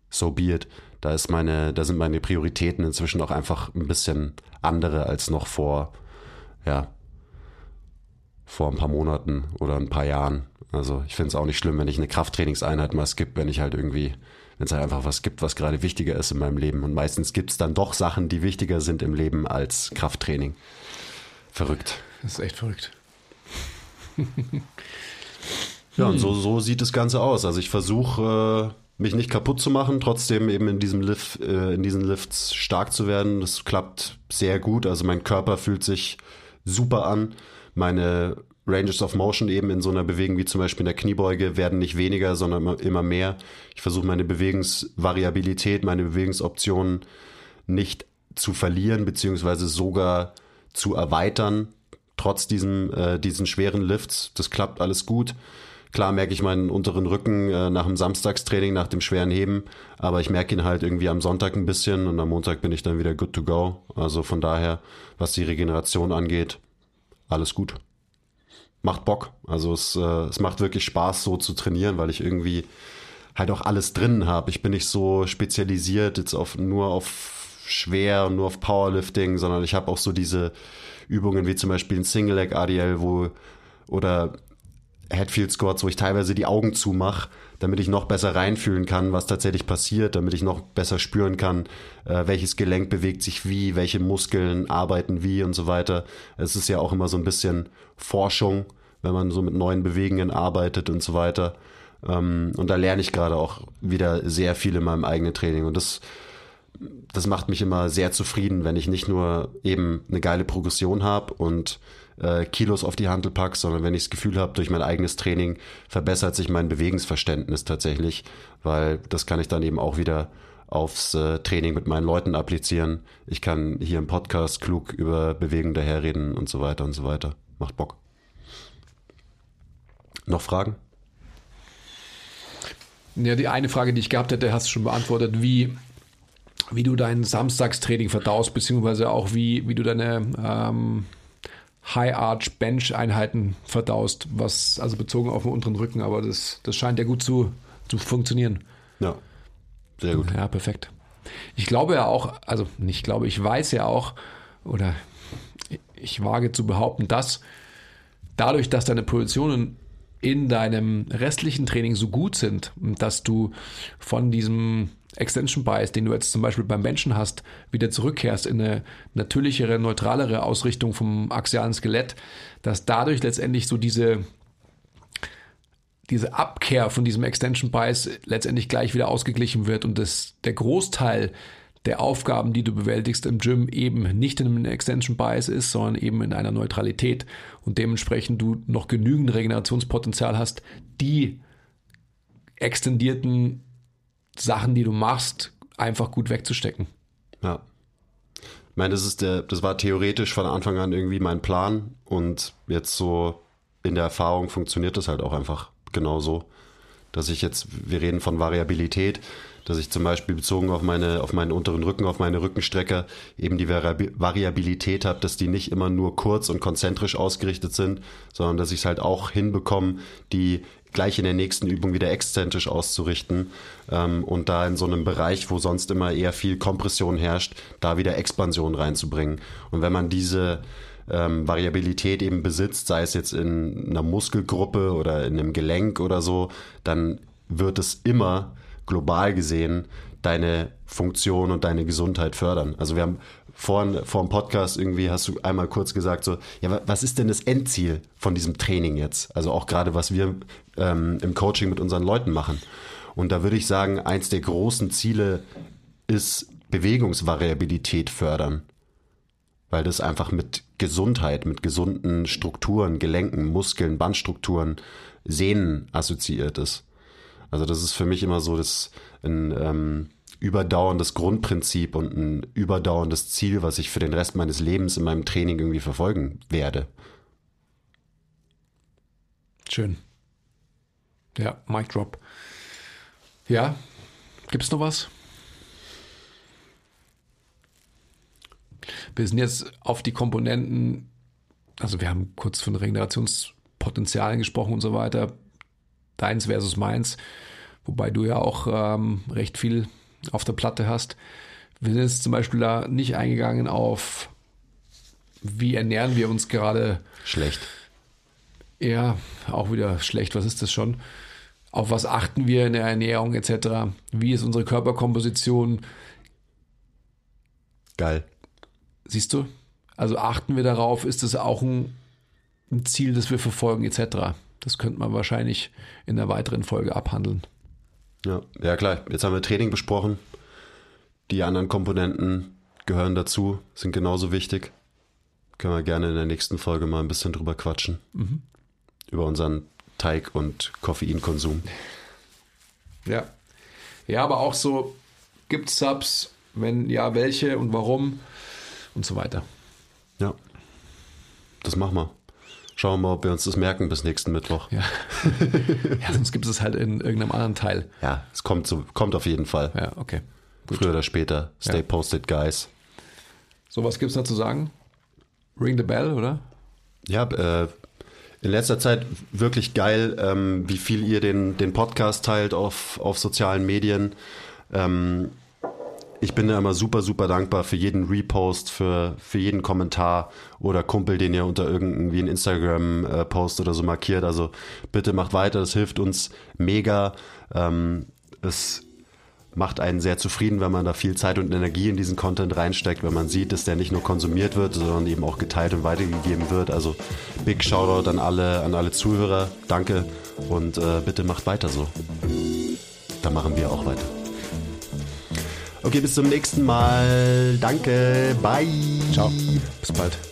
So be it. Da ist meine, da sind meine Prioritäten inzwischen auch einfach ein bisschen andere als noch vor, ja, vor ein paar Monaten oder ein paar Jahren. Also ich finde es auch nicht schlimm, wenn ich eine Krafttrainingseinheit mal skippe, wenn ich halt irgendwie, wenn es halt einfach was gibt, was gerade wichtiger ist in meinem Leben. Und meistens gibt es dann doch Sachen, die wichtiger sind im Leben als Krafttraining. Verrückt. Das ist echt verrückt. *laughs* ja, und so, so sieht das Ganze aus. Also ich versuche, äh, mich nicht kaputt zu machen, trotzdem eben in diesem Lift, äh, in diesen Lifts stark zu werden. Das klappt sehr gut. Also mein Körper fühlt sich super an meine Ranges of Motion eben in so einer Bewegung wie zum Beispiel in der Kniebeuge werden nicht weniger, sondern immer mehr. Ich versuche meine Bewegungsvariabilität, meine Bewegungsoptionen nicht zu verlieren, beziehungsweise sogar zu erweitern, trotz diesem, äh, diesen schweren Lifts. Das klappt alles gut. Klar merke ich meinen unteren Rücken äh, nach dem Samstagstraining, nach dem schweren Heben, aber ich merke ihn halt irgendwie am Sonntag ein bisschen und am Montag bin ich dann wieder good to go. Also von daher, was die Regeneration angeht, alles gut. Macht Bock. Also es, äh, es macht wirklich Spaß, so zu trainieren, weil ich irgendwie halt auch alles drin habe. Ich bin nicht so spezialisiert jetzt auf nur auf schwer und nur auf Powerlifting, sondern ich habe auch so diese Übungen wie zum Beispiel ein Single Leg ADL, wo oder Headfield Squats, wo ich teilweise die Augen zumache, damit ich noch besser reinfühlen kann, was tatsächlich passiert, damit ich noch besser spüren kann, äh, welches Gelenk bewegt sich wie, welche Muskeln arbeiten wie und so weiter. Es ist ja auch immer so ein bisschen Forschung, wenn man so mit neuen Bewegungen arbeitet und so weiter. Ähm, und da lerne ich gerade auch wieder sehr viel in meinem eigenen Training und das das macht mich immer sehr zufrieden, wenn ich nicht nur eben eine geile Progression habe und äh, Kilos auf die Handel packe, sondern wenn ich das Gefühl habe, durch mein eigenes Training verbessert sich mein Bewegungsverständnis tatsächlich, weil das kann ich dann eben auch wieder aufs äh, Training mit meinen Leuten applizieren. Ich kann hier im Podcast klug über Bewegung daherreden und so weiter und so weiter. Macht Bock. Noch Fragen? Ja, die eine Frage, die ich gehabt hätte, hast du schon beantwortet. Wie, wie du dein Samstagstraining verdaust, beziehungsweise auch wie, wie du deine ähm, High Arch Bench Einheiten verdaust, was also bezogen auf den unteren Rücken, aber das, das scheint ja gut zu, zu funktionieren. Ja, sehr gut. Ja, perfekt. Ich glaube ja auch, also nicht glaube, ich weiß ja auch, oder ich wage zu behaupten, dass dadurch, dass deine Positionen in deinem restlichen Training so gut sind, dass du von diesem Extension Bias, den du jetzt zum Beispiel beim Menschen hast, wieder zurückkehrst in eine natürlichere, neutralere Ausrichtung vom axialen Skelett, dass dadurch letztendlich so diese, diese Abkehr von diesem Extension Bias letztendlich gleich wieder ausgeglichen wird und das, der Großteil der Aufgaben, die du bewältigst im Gym, eben nicht in einem Extension Bias ist, sondern eben in einer Neutralität und dementsprechend du noch genügend Regenerationspotenzial hast, die extendierten Sachen, die du machst, einfach gut wegzustecken. Ja. Ich meine, das ist der, das war theoretisch von Anfang an irgendwie mein Plan und jetzt so in der Erfahrung funktioniert das halt auch einfach genauso. Dass ich jetzt, wir reden von Variabilität, dass ich zum Beispiel bezogen auf meine, auf meinen unteren Rücken, auf meine Rückenstrecke eben die Variabilität habe, dass die nicht immer nur kurz und konzentrisch ausgerichtet sind, sondern dass ich es halt auch hinbekomme, die gleich in der nächsten Übung wieder exzentrisch auszurichten ähm, und da in so einem Bereich, wo sonst immer eher viel Kompression herrscht, da wieder Expansion reinzubringen. Und wenn man diese ähm, Variabilität eben besitzt, sei es jetzt in einer Muskelgruppe oder in einem Gelenk oder so, dann wird es immer global gesehen deine Funktion und deine Gesundheit fördern. Also wir haben vor, vor dem Podcast irgendwie hast du einmal kurz gesagt so, ja, was ist denn das Endziel von diesem Training jetzt? Also auch gerade, was wir ähm, im Coaching mit unseren Leuten machen. Und da würde ich sagen, eins der großen Ziele ist Bewegungsvariabilität fördern. Weil das einfach mit Gesundheit, mit gesunden Strukturen, Gelenken, Muskeln, Bandstrukturen, Sehnen assoziiert ist. Also das ist für mich immer so das ein ähm, überdauerndes Grundprinzip und ein überdauerndes Ziel, was ich für den Rest meines Lebens in meinem Training irgendwie verfolgen werde. Schön. Ja, Mic Drop. Ja, gibt es noch was? Wir sind jetzt auf die Komponenten, also wir haben kurz von Regenerationspotenzialen gesprochen und so weiter. Deins versus meins, wobei du ja auch ähm, recht viel auf der Platte hast. Wir sind jetzt zum Beispiel da nicht eingegangen auf, wie ernähren wir uns gerade. Schlecht. Ja, auch wieder schlecht. Was ist das schon? Auf was achten wir in der Ernährung etc.? Wie ist unsere Körperkomposition? Geil. Siehst du? Also achten wir darauf, ist das auch ein, ein Ziel, das wir verfolgen etc. Das könnte man wahrscheinlich in einer weiteren Folge abhandeln. Ja, ja klar. Jetzt haben wir Training besprochen. Die anderen Komponenten gehören dazu, sind genauso wichtig. Können wir gerne in der nächsten Folge mal ein bisschen drüber quatschen. Mhm. Über unseren Teig- und Koffeinkonsum. Ja. Ja, aber auch so, gibt es Subs? Wenn ja, welche und warum? Und so weiter. Ja. Das machen wir. Schauen wir mal, ob wir uns das merken bis nächsten Mittwoch. Ja, *laughs* ja sonst gibt es halt in irgendeinem anderen Teil. Ja, es kommt, so, kommt auf jeden Fall. Ja, okay. Gut. Früher oder später. Stay ja. posted, guys. So, was gibt es noch zu sagen? Ring the bell, oder? Ja, äh, in letzter Zeit wirklich geil, ähm, wie viel ihr den, den Podcast teilt auf, auf sozialen Medien. Ähm, ich bin da immer super, super dankbar für jeden Repost, für, für jeden Kommentar oder Kumpel, den ihr unter irgendwie einen Instagram-Post oder so markiert. Also bitte macht weiter, das hilft uns mega. Ähm, es macht einen sehr zufrieden, wenn man da viel Zeit und Energie in diesen Content reinsteckt, wenn man sieht, dass der nicht nur konsumiert wird, sondern eben auch geteilt und weitergegeben wird. Also big Shoutout an alle, an alle Zuhörer. Danke und äh, bitte macht weiter so. Da machen wir auch weiter. Okay, bis zum nächsten Mal. Danke. Bye. Ciao. Bis bald.